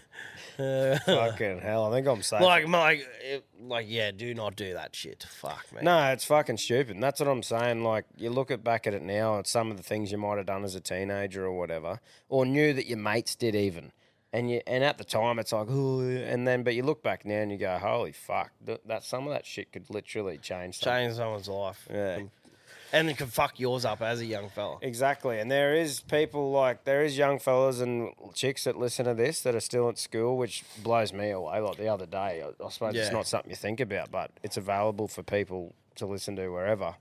[LAUGHS] fucking hell, I think I'm safe. Like, my, it- like, yeah, do not do that shit. Fuck, me. No, it's fucking stupid. And that's what I'm saying. Like, you look at back at it now, and some of the things you might have done as a teenager or whatever, or knew that your mates did even. And you, and at the time, it's like, oh, and then, but you look back now and you go, holy fuck, th- that some of that shit could literally change. Something. Change someone's life. Yeah. And it can fuck yours up as a young fella. Exactly, and there is people like there is young fellas and chicks that listen to this that are still at school, which blows me away. Like the other day, I, I suppose it's Yeah. not something you think about, but it's available for people to listen to wherever.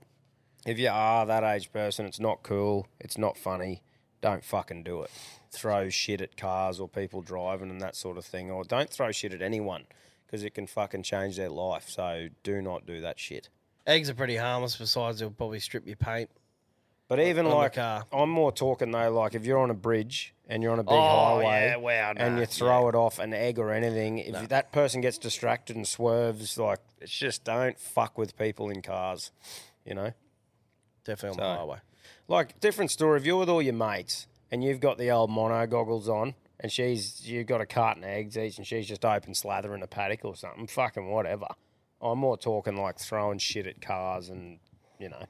If you are that age person, it's not cool, it's not funny. Don't fucking do it. Throw shit at cars or people driving and that sort of thing, or don't throw shit at anyone because it can fucking change their life. So do not do that shit. Eggs are pretty harmless. Besides, they'll probably strip your paint. But even on the like, car. I'm more talking though, like if you're on a bridge and you're on a big Oh, highway yeah, wow, and nah, you throw it off an egg or anything, if that person gets distracted and swerves, like it's just don't fuck with people in cars, you know. Definitely on the highway. Like different story. If you're with all your mates and you've got the old mono goggles on. And she's you've got a carton of eggs each, and she's just open slather in a paddock or something. Fucking whatever. I'm more talking like throwing shit at cars and you know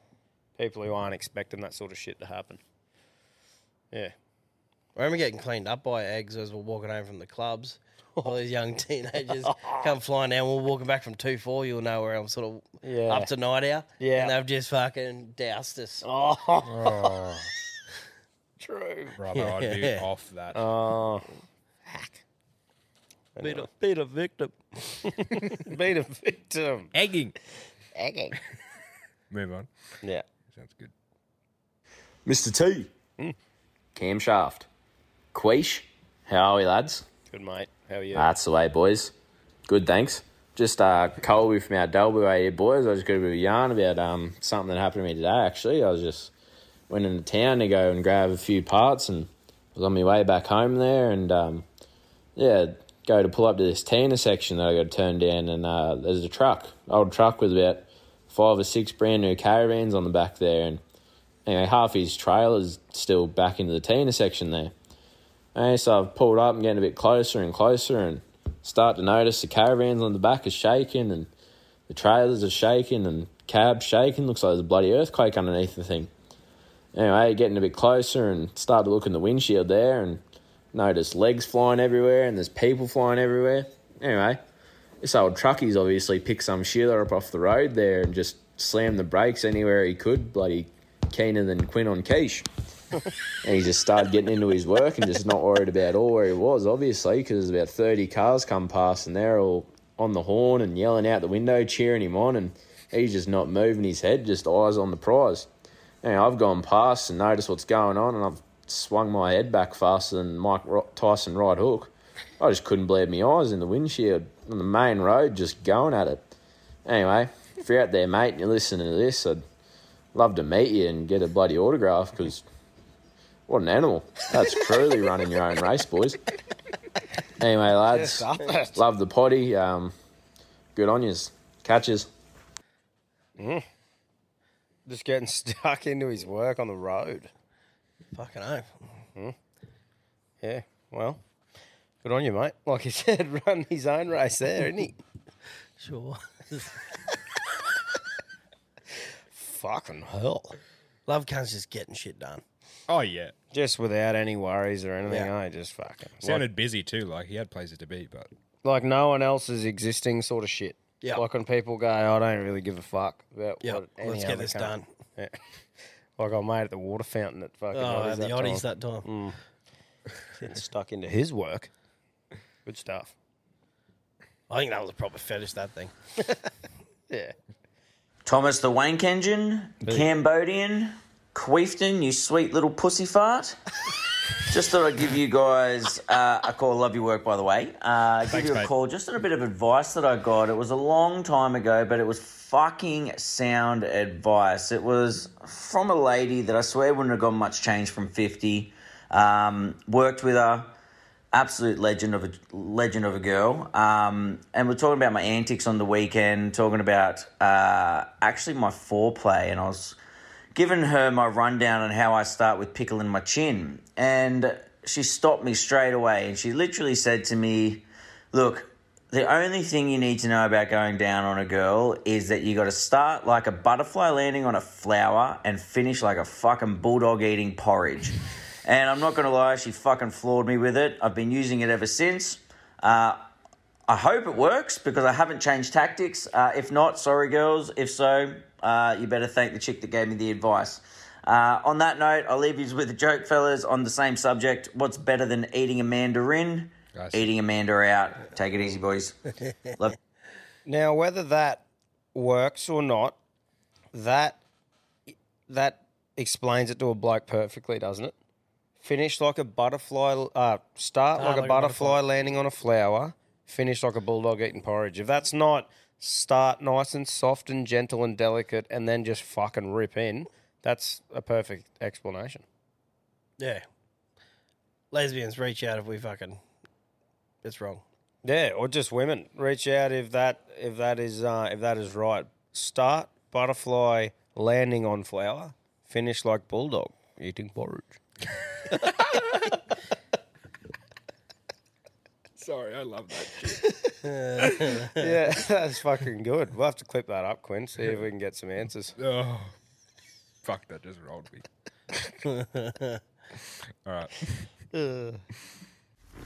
people who aren't expecting that sort of shit to happen. Yeah. I remember getting cleaned up by eggs as we're walking home from the clubs. [LAUGHS] All these young teenagers come flying down. We're walking back from 2 4. You'll know where I'm sort of Yeah. up to night out. Yeah. And they've just fucking doused us. [LAUGHS] Oh. oh. True. Brother, I'd be off that. Oh. Beat a, victim. [LAUGHS] Beat a victim. Egging. Egging. [LAUGHS] Move on. Yeah. Sounds good. Mr. T. Camshaft. Queish. How are we, lads? Good, mate. How are you? That's the way, boys. Good, thanks. Just uh, Colby from our Dalby here, boys. I just got a bit of a yarn about um, something that happened to me today, actually. I was just went into town to go and grab a few parts and was on my way back home there and, um, yeah, go to pull up to this Tina section that I got to turn down and uh, there's a truck, old truck with about five or six brand new caravans on the back there and anyway, half his trailer's still back into the Tina section there. And so I've pulled up and getting a bit closer and closer and start to notice the caravans on the back are shaking and the trailers are shaking and cabs shaking. Looks like there's a bloody earthquake underneath the thing. Anyway, getting a bit closer and start to look in the windshield there and notice legs flying everywhere and there's people flying everywhere. Anyway, this old truckie's obviously picked some shit up off the road there and just slammed the brakes anywhere he could, bloody keener than Quinn on quiche. and he just started getting into his work and just not worried about all where he was, obviously, because there's about 30 cars come past and they're all on the horn and yelling out the window, cheering him on, and he's just not moving his head, just eyes on the prize. Anyway, I've gone past and noticed what's going on, and I've swung my head back faster than Mike Tyson right hook. I just couldn't believe my eyes in the windshield on the main road, just going at it. Anyway, if you're out there, mate, and you're listening to this, I'd love to meet you and get a bloody autograph because what an animal. That's truly running your own race, boys. Anyway, lads, Yes, love the potty. Um, good on yous. Catches. Mm. Just getting [LAUGHS] stuck into his work on the road. Fucking hell. Mm. Yeah, well, good on you, mate. Like he [LAUGHS] said, run his own race there, isn't he? Sure. Fucking hell. Love cunts just getting shit done. Oh yeah. Just without any worries or anything, Yeah. I just fucking Sounded busy too, like he had places to be, but like no one else's existing sort of shit. Yeah. Like when people go, I don't really give a fuck about Yep, what any let's get other this cunt." done. Yeah. Like I made at the water fountain at fucking Oh, Oddies the that Oddies time. that time. Mm. [LAUGHS] Getting stuck into his work. Good stuff. I think that was a proper fetish, that thing. [LAUGHS] yeah. Thomas the Wank Engine, Cambodian, Queefton, you sweet little pussy fart. just thought I'd give you guys uh, a call. Love your work, by the way. Uh, give Thanks, you a mate. call just on a bit of advice that I got. It was a long time ago, but it was fucking sound advice. It was from a lady that I swear wouldn't have got much change from 50. Um, worked with her absolute legend of a legend of a girl. Um, and we're talking about my antics on the weekend, talking about uh, actually my foreplay, and I was giving her my rundown on how I start with pickling my chin, and she stopped me straight away, and she literally said to me, "Look." The only thing you need to know about going down on a girl is that you got to start like a butterfly landing on a flower and finish like a fucking bulldog eating porridge. And I'm not going to lie, she fucking floored me with it. I've been using it ever since. Uh, I hope it works because I haven't changed tactics. Uh, if not, sorry, girls. If so, uh, you better thank the chick that gave me the advice. Uh, on that note, I'll leave you with a joke, fellas, on the same subject. What's better than eating a mandarin? Eating Amanda out. Take it easy, boys. [LAUGHS] Love. Now, whether that works or not, that that explains it to a bloke perfectly, doesn't it? Finish like a butterfly. Uh, start Ah, like, like a a butterfly, butterfly. landing on a flower. Finish like a bulldog eating porridge. If that's not start nice and soft and gentle and delicate, and then just fucking rip in, that's a perfect explanation. Yeah. Lesbians, reach out if we fucking. It's wrong. Yeah, or just women. Reach out if that if that is uh, if that is right. Start butterfly landing on flower. Finish like bulldog eating porridge. [LAUGHS] Sorry, I love that shit. [LAUGHS] yeah, that's fucking good. We'll have to clip that up, Quinn. See if we can get some answers. [LAUGHS] Oh, fuck, that just rolled me. All right.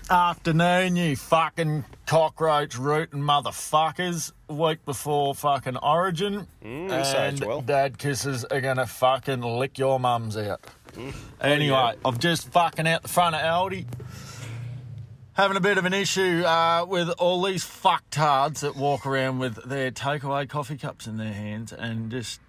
Afternoon, you fucking cockroach rooting motherfuckers. Week before fucking Origin. Mm, and well. dad kisses are gonna fucking lick your mums out. Mm. Anyway, yeah. I've just fucking out the front of Aldi. Having a bit of an issue uh, with all these fucktards that walk around with their takeaway coffee cups in their hands and just.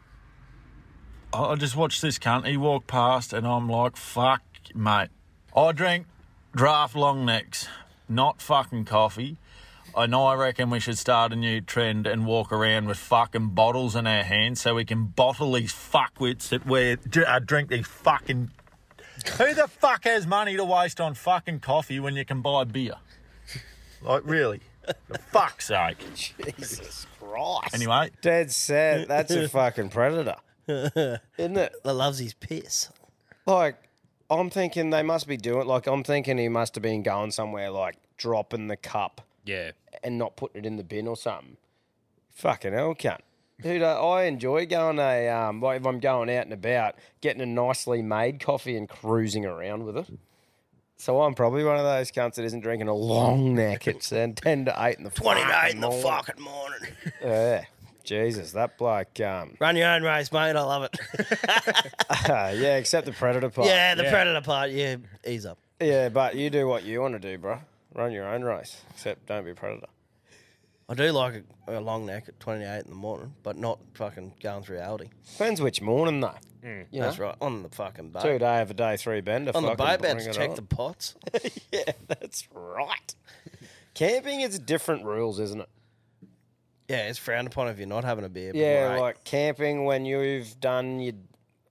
I I just watched this cunt. He walked past and I'm like, fuck, mate. I drink draft long necks, not fucking coffee. And I reckon we should start a new trend and walk around with fucking bottles in our hands so we can bottle these fuckwits that we uh, drink these fucking. Who the fuck has money to waste on fucking coffee when you can buy beer? Like, really? For fuck's sake. Jesus Christ. Anyway. Dead set. That's a fucking predator. Isn't it? [LAUGHS] That loves his piss. Like, I'm thinking they must be doing like I'm thinking he must have been going somewhere like dropping the cup. Yeah. And not putting it in the bin or something. Fucking hell, cunt. Dude, I I enjoy going a um like if I'm going out and about, getting a nicely made coffee and cruising around with it. So I'm probably one of those cunts that isn't drinking a long neck It's uh, [LAUGHS] ten to eight in the 20 to 8 fucking in the morning. fucking morning. Yeah. Jesus, that bloke. Um, [LAUGHS] Run your own race, mate. I love it. [LAUGHS] yeah, except the predator part. yeah, the predator part. Yeah, ease up. Yeah, but you do what you want to do, bro. Run your own race, except don't be a predator. I do like a, a long neck at 28 in the morning, but not fucking going through Aldi. Depends which morning though. Mm. You That's know? right. On the fucking boat. Two day of a day three bender. On the fucking boat bring bench, it check on. the pots. [LAUGHS] yeah, that's right. Camping is different rules, isn't it? Yeah, it's frowned upon if you're not having a beer. but Yeah, great. like camping when you've done your,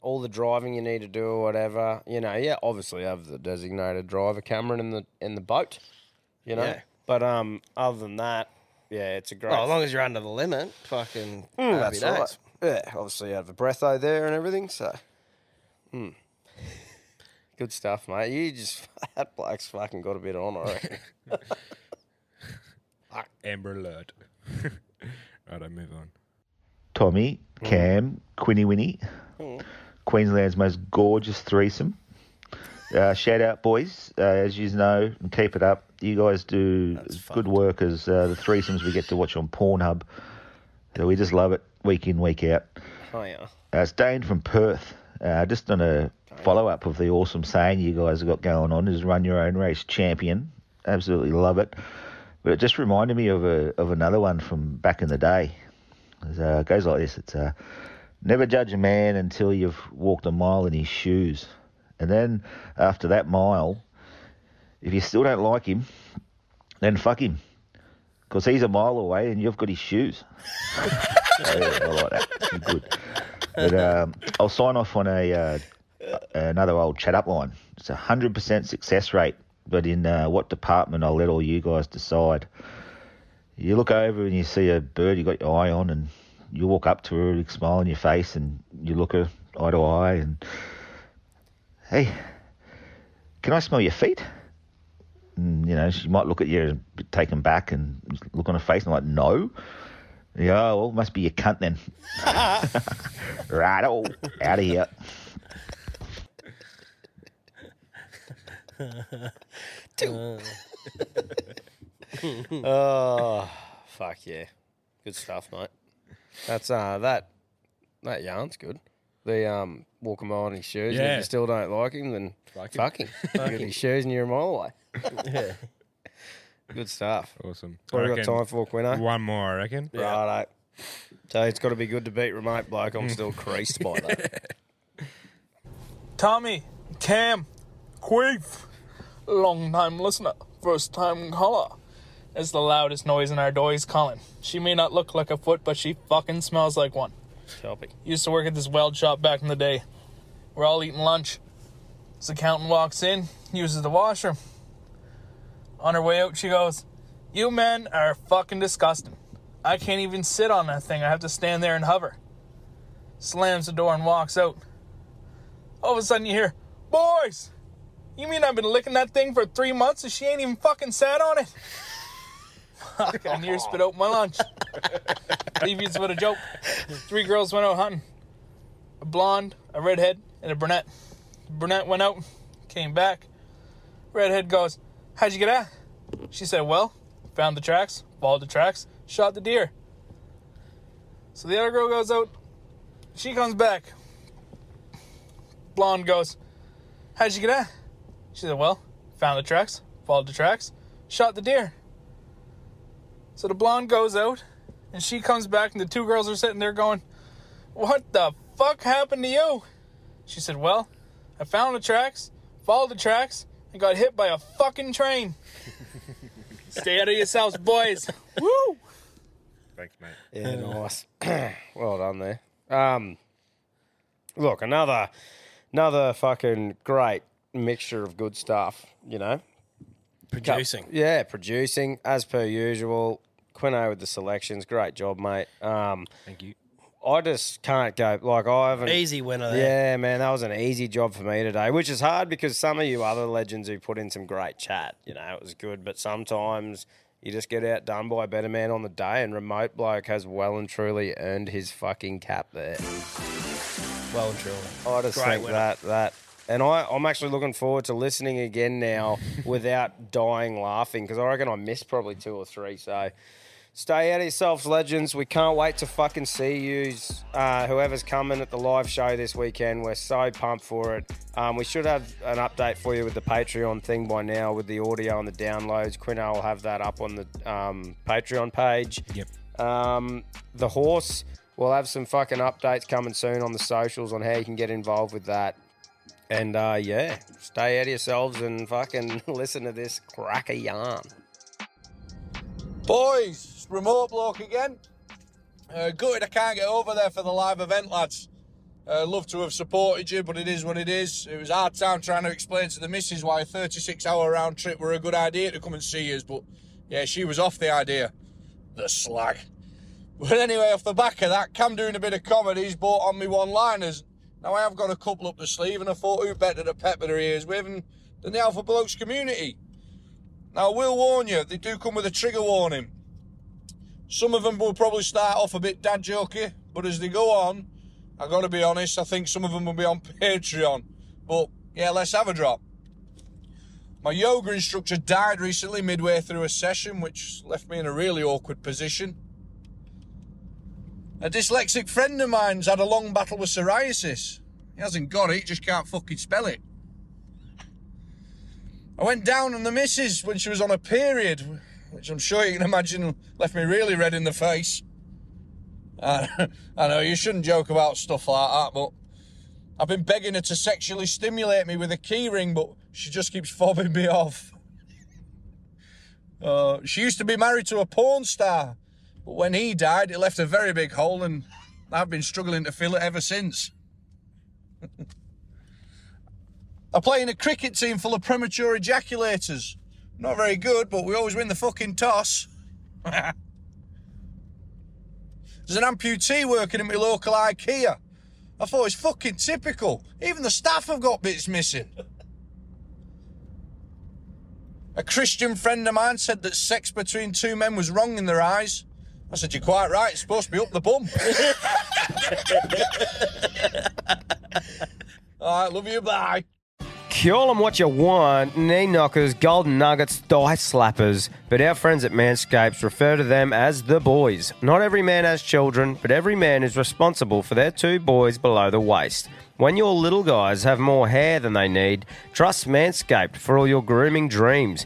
all the driving you need to do or whatever. You know, yeah, obviously have the designated driver, Cameron, in the in the boat. You know, Yeah. but um, other than that, yeah, it's a great. Well, as long as you're under the limit, fucking Mm, happy that's days. right. Yeah, obviously you have a breatho there and everything, so. Hmm. Good stuff, mate. You just [LAUGHS] that bloke's fucking got a bit on, I reckon. [LAUGHS] Amber alert. [LAUGHS] right, I move on. Tommy, Cam, Quinny Winnie, Mm. Queensland's most gorgeous threesome. Uh, shout out, boys. Uh, as you know, and keep it up. You guys do good work as uh, the threesomes we get to watch on Pornhub. So we just love it week in, week out. Oh yeah. Uh, it's Dane from Perth. Uh, just on a follow up of the awesome saying you guys have got going on is run your own race champion. Absolutely love it. But it just reminded me of a of another one from back in the day. It's, uh, it goes like this: It's uh, never judge a man until you've walked a mile in his shoes, and then after that mile, if you still don't like him, then fuck him, because he's a mile away and you've got his shoes. [LAUGHS] So, yeah, I like that. Good. But um, I'll sign off on a uh, another old chat up line. It's a hundred percent success rate, but in uh, what department? I'll let all you guys decide. You look over and you see a bird you got your eye on, and you walk up to her, a smile on your face, and you look her eye to eye, and hey, can I smell your feet? And, you know, she might look at you taken back and look on her face and like, no. Yeah, well, must be your cunt then. [LAUGHS] right, oh, out of here. [LAUGHS] Two. [LAUGHS] oh, fuck yeah. Good stuff, mate. That's uh that that yarn's good. The um walk a mile in his shoes. and If Yeah. you still don't like him, then Fuck fuck him. him. Fuck Get him. his shoes and you're a mile away. [LAUGHS] yeah. Good stuff. Awesome. What I have we got time for, Quino? One more, I reckon. Righto. So it's got to be good to beat remote bloke. I'm still creased by that. Tommy, Cam, Queef, long time listener, first time caller. It's the loudest noise in our doors calling. She may not look like a foot, but she fucking smells like one. Choppy. Used to work at this weld shop back in the day. We're all eating lunch. This accountant walks in, uses the washroom. On her way out, she goes, You men are fucking disgusting. I can't even sit on that thing. I have to stand there and hover. Slams the door and walks out. All of a sudden, you hear, Boys! You mean I've been licking that thing for three months and she ain't even fucking sat on it? Fuck, I near spit out my lunch. Leave you with a joke. Three girls went out hunting a blonde, a redhead, and a brunette. The brunette went out, came back. Redhead goes, How'd you get out? She said, Well, found the tracks, followed the tracks, shot the deer. So the other girl goes out, she comes back. Blonde goes, How'd you get out? She said, Well, found the tracks, followed the tracks, shot the deer. So the blonde goes out, and she comes back, and the two girls are sitting there going, What the fuck happened to you? She said, Well, I found the tracks, followed the tracks, and got hit by a fucking train. [LAUGHS] Stay out of yourselves, boys. [LAUGHS] Woo! Thanks, mate. Yeah, nice. [CLEARS THROAT] well done there. Um, look, another another fucking great mixture of good stuff. You know, Producing. yeah, producing as per usual. Quino with the selections, great job, mate. Um, Thank you. I just can't go like I haven't Easy winner there. Yeah, man, that was an easy job for me today, which is hard because some of you other legends who put in some great chat, you know, it was good, but sometimes you just get outdone by a better man on the day, and remote bloke has well and truly earned his fucking cap there. Well and truly. I just Great think winner. that that, and I I'm actually looking forward to listening again now [LAUGHS] without dying laughing because I reckon I missed probably two or three. So Stay out of yourselves, legends. We can't wait to fucking see you. Uh, whoever's coming at the live show this weekend, we're so pumped for it. Um, we should have an update for you with the Patreon thing by now, with the audio and the downloads. Quino will have that up on the um, Patreon page. Yep. Um, the horse, we'll have some fucking updates coming soon on the socials on how you can get involved with that. And uh, yeah, stay out of yourselves and fucking [LAUGHS] listen to this cracker yarn. Boys, remote bloke again. Uh, gutted I can't get over there for the live event, lads. Uh, love to have supported you, but it is what it is. It was hard time trying to explain to the missus why a 36 hour round trip were a good idea to come and see us, but yeah, she was off the idea. The slag. But anyway, off the back of that, Cam doing a bit of comedy, he's bought on me one liners. Now I have got a couple up the sleeve, and I thought who better to pepper their ears with than the Alpha Blokes community. Now I will warn you, they do come with a trigger warning. Some of them will probably start off a bit dad jokey, but as they go on, I've gotta be honest, I think some of them will be on [LAUGHS] Patreon. But yeah, let's have a drop. My yoga instructor died recently midway through a session, which left me in a really awkward position. A dyslexic friend of mine's had a long battle with psoriasis. He hasn't got it, just can't fucking spell it. I went down on the missus when she was on a period, which I'm sure you can imagine left me really red in the face. I, [LAUGHS] I know you shouldn't joke about stuff like that, but I've been begging her to sexually stimulate me with a keyring, but she just keeps fobbing me off. [LAUGHS] Uh, she used to be married to a porn star, but when he died, it left a very big hole, and I've been struggling to fill it ever since. [LAUGHS] I play in a cricket team full of premature ejaculators. Not very good, but we always win the fucking toss. [LAUGHS] There's an amputee working at my local IKEA. I thought it's fucking typical. Even the staff have got bits missing. [LAUGHS] A Christian friend of mine said that sex between two men was wrong in their eyes. I said, You're quite right, it's supposed to be up the bum. [LAUGHS] Alright, love you, bye. Call them what you want, knee knockers, golden nuggets, thigh slappers. But our friends at Manscapes refer to them as the boys. Not every man has children, but every man is responsible for their two boys below the waist. When your little guys have more hair than they need, trust Manscaped for all your grooming dreams.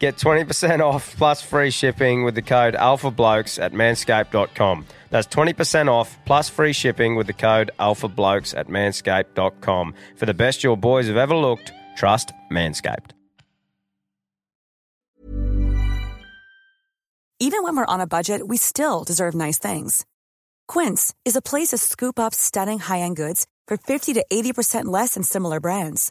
Get 20% off plus free shipping with the code ALPHABLOKES at manscaped.com. That's 20% off plus free shipping with the code ALPHABLOKES at manscaped.com. For the best your boys have ever looked, trust Manscaped. Even when we're on a budget, we still deserve nice things. Quince is a place to scoop up stunning high end goods for 50 to 80% less than similar brands.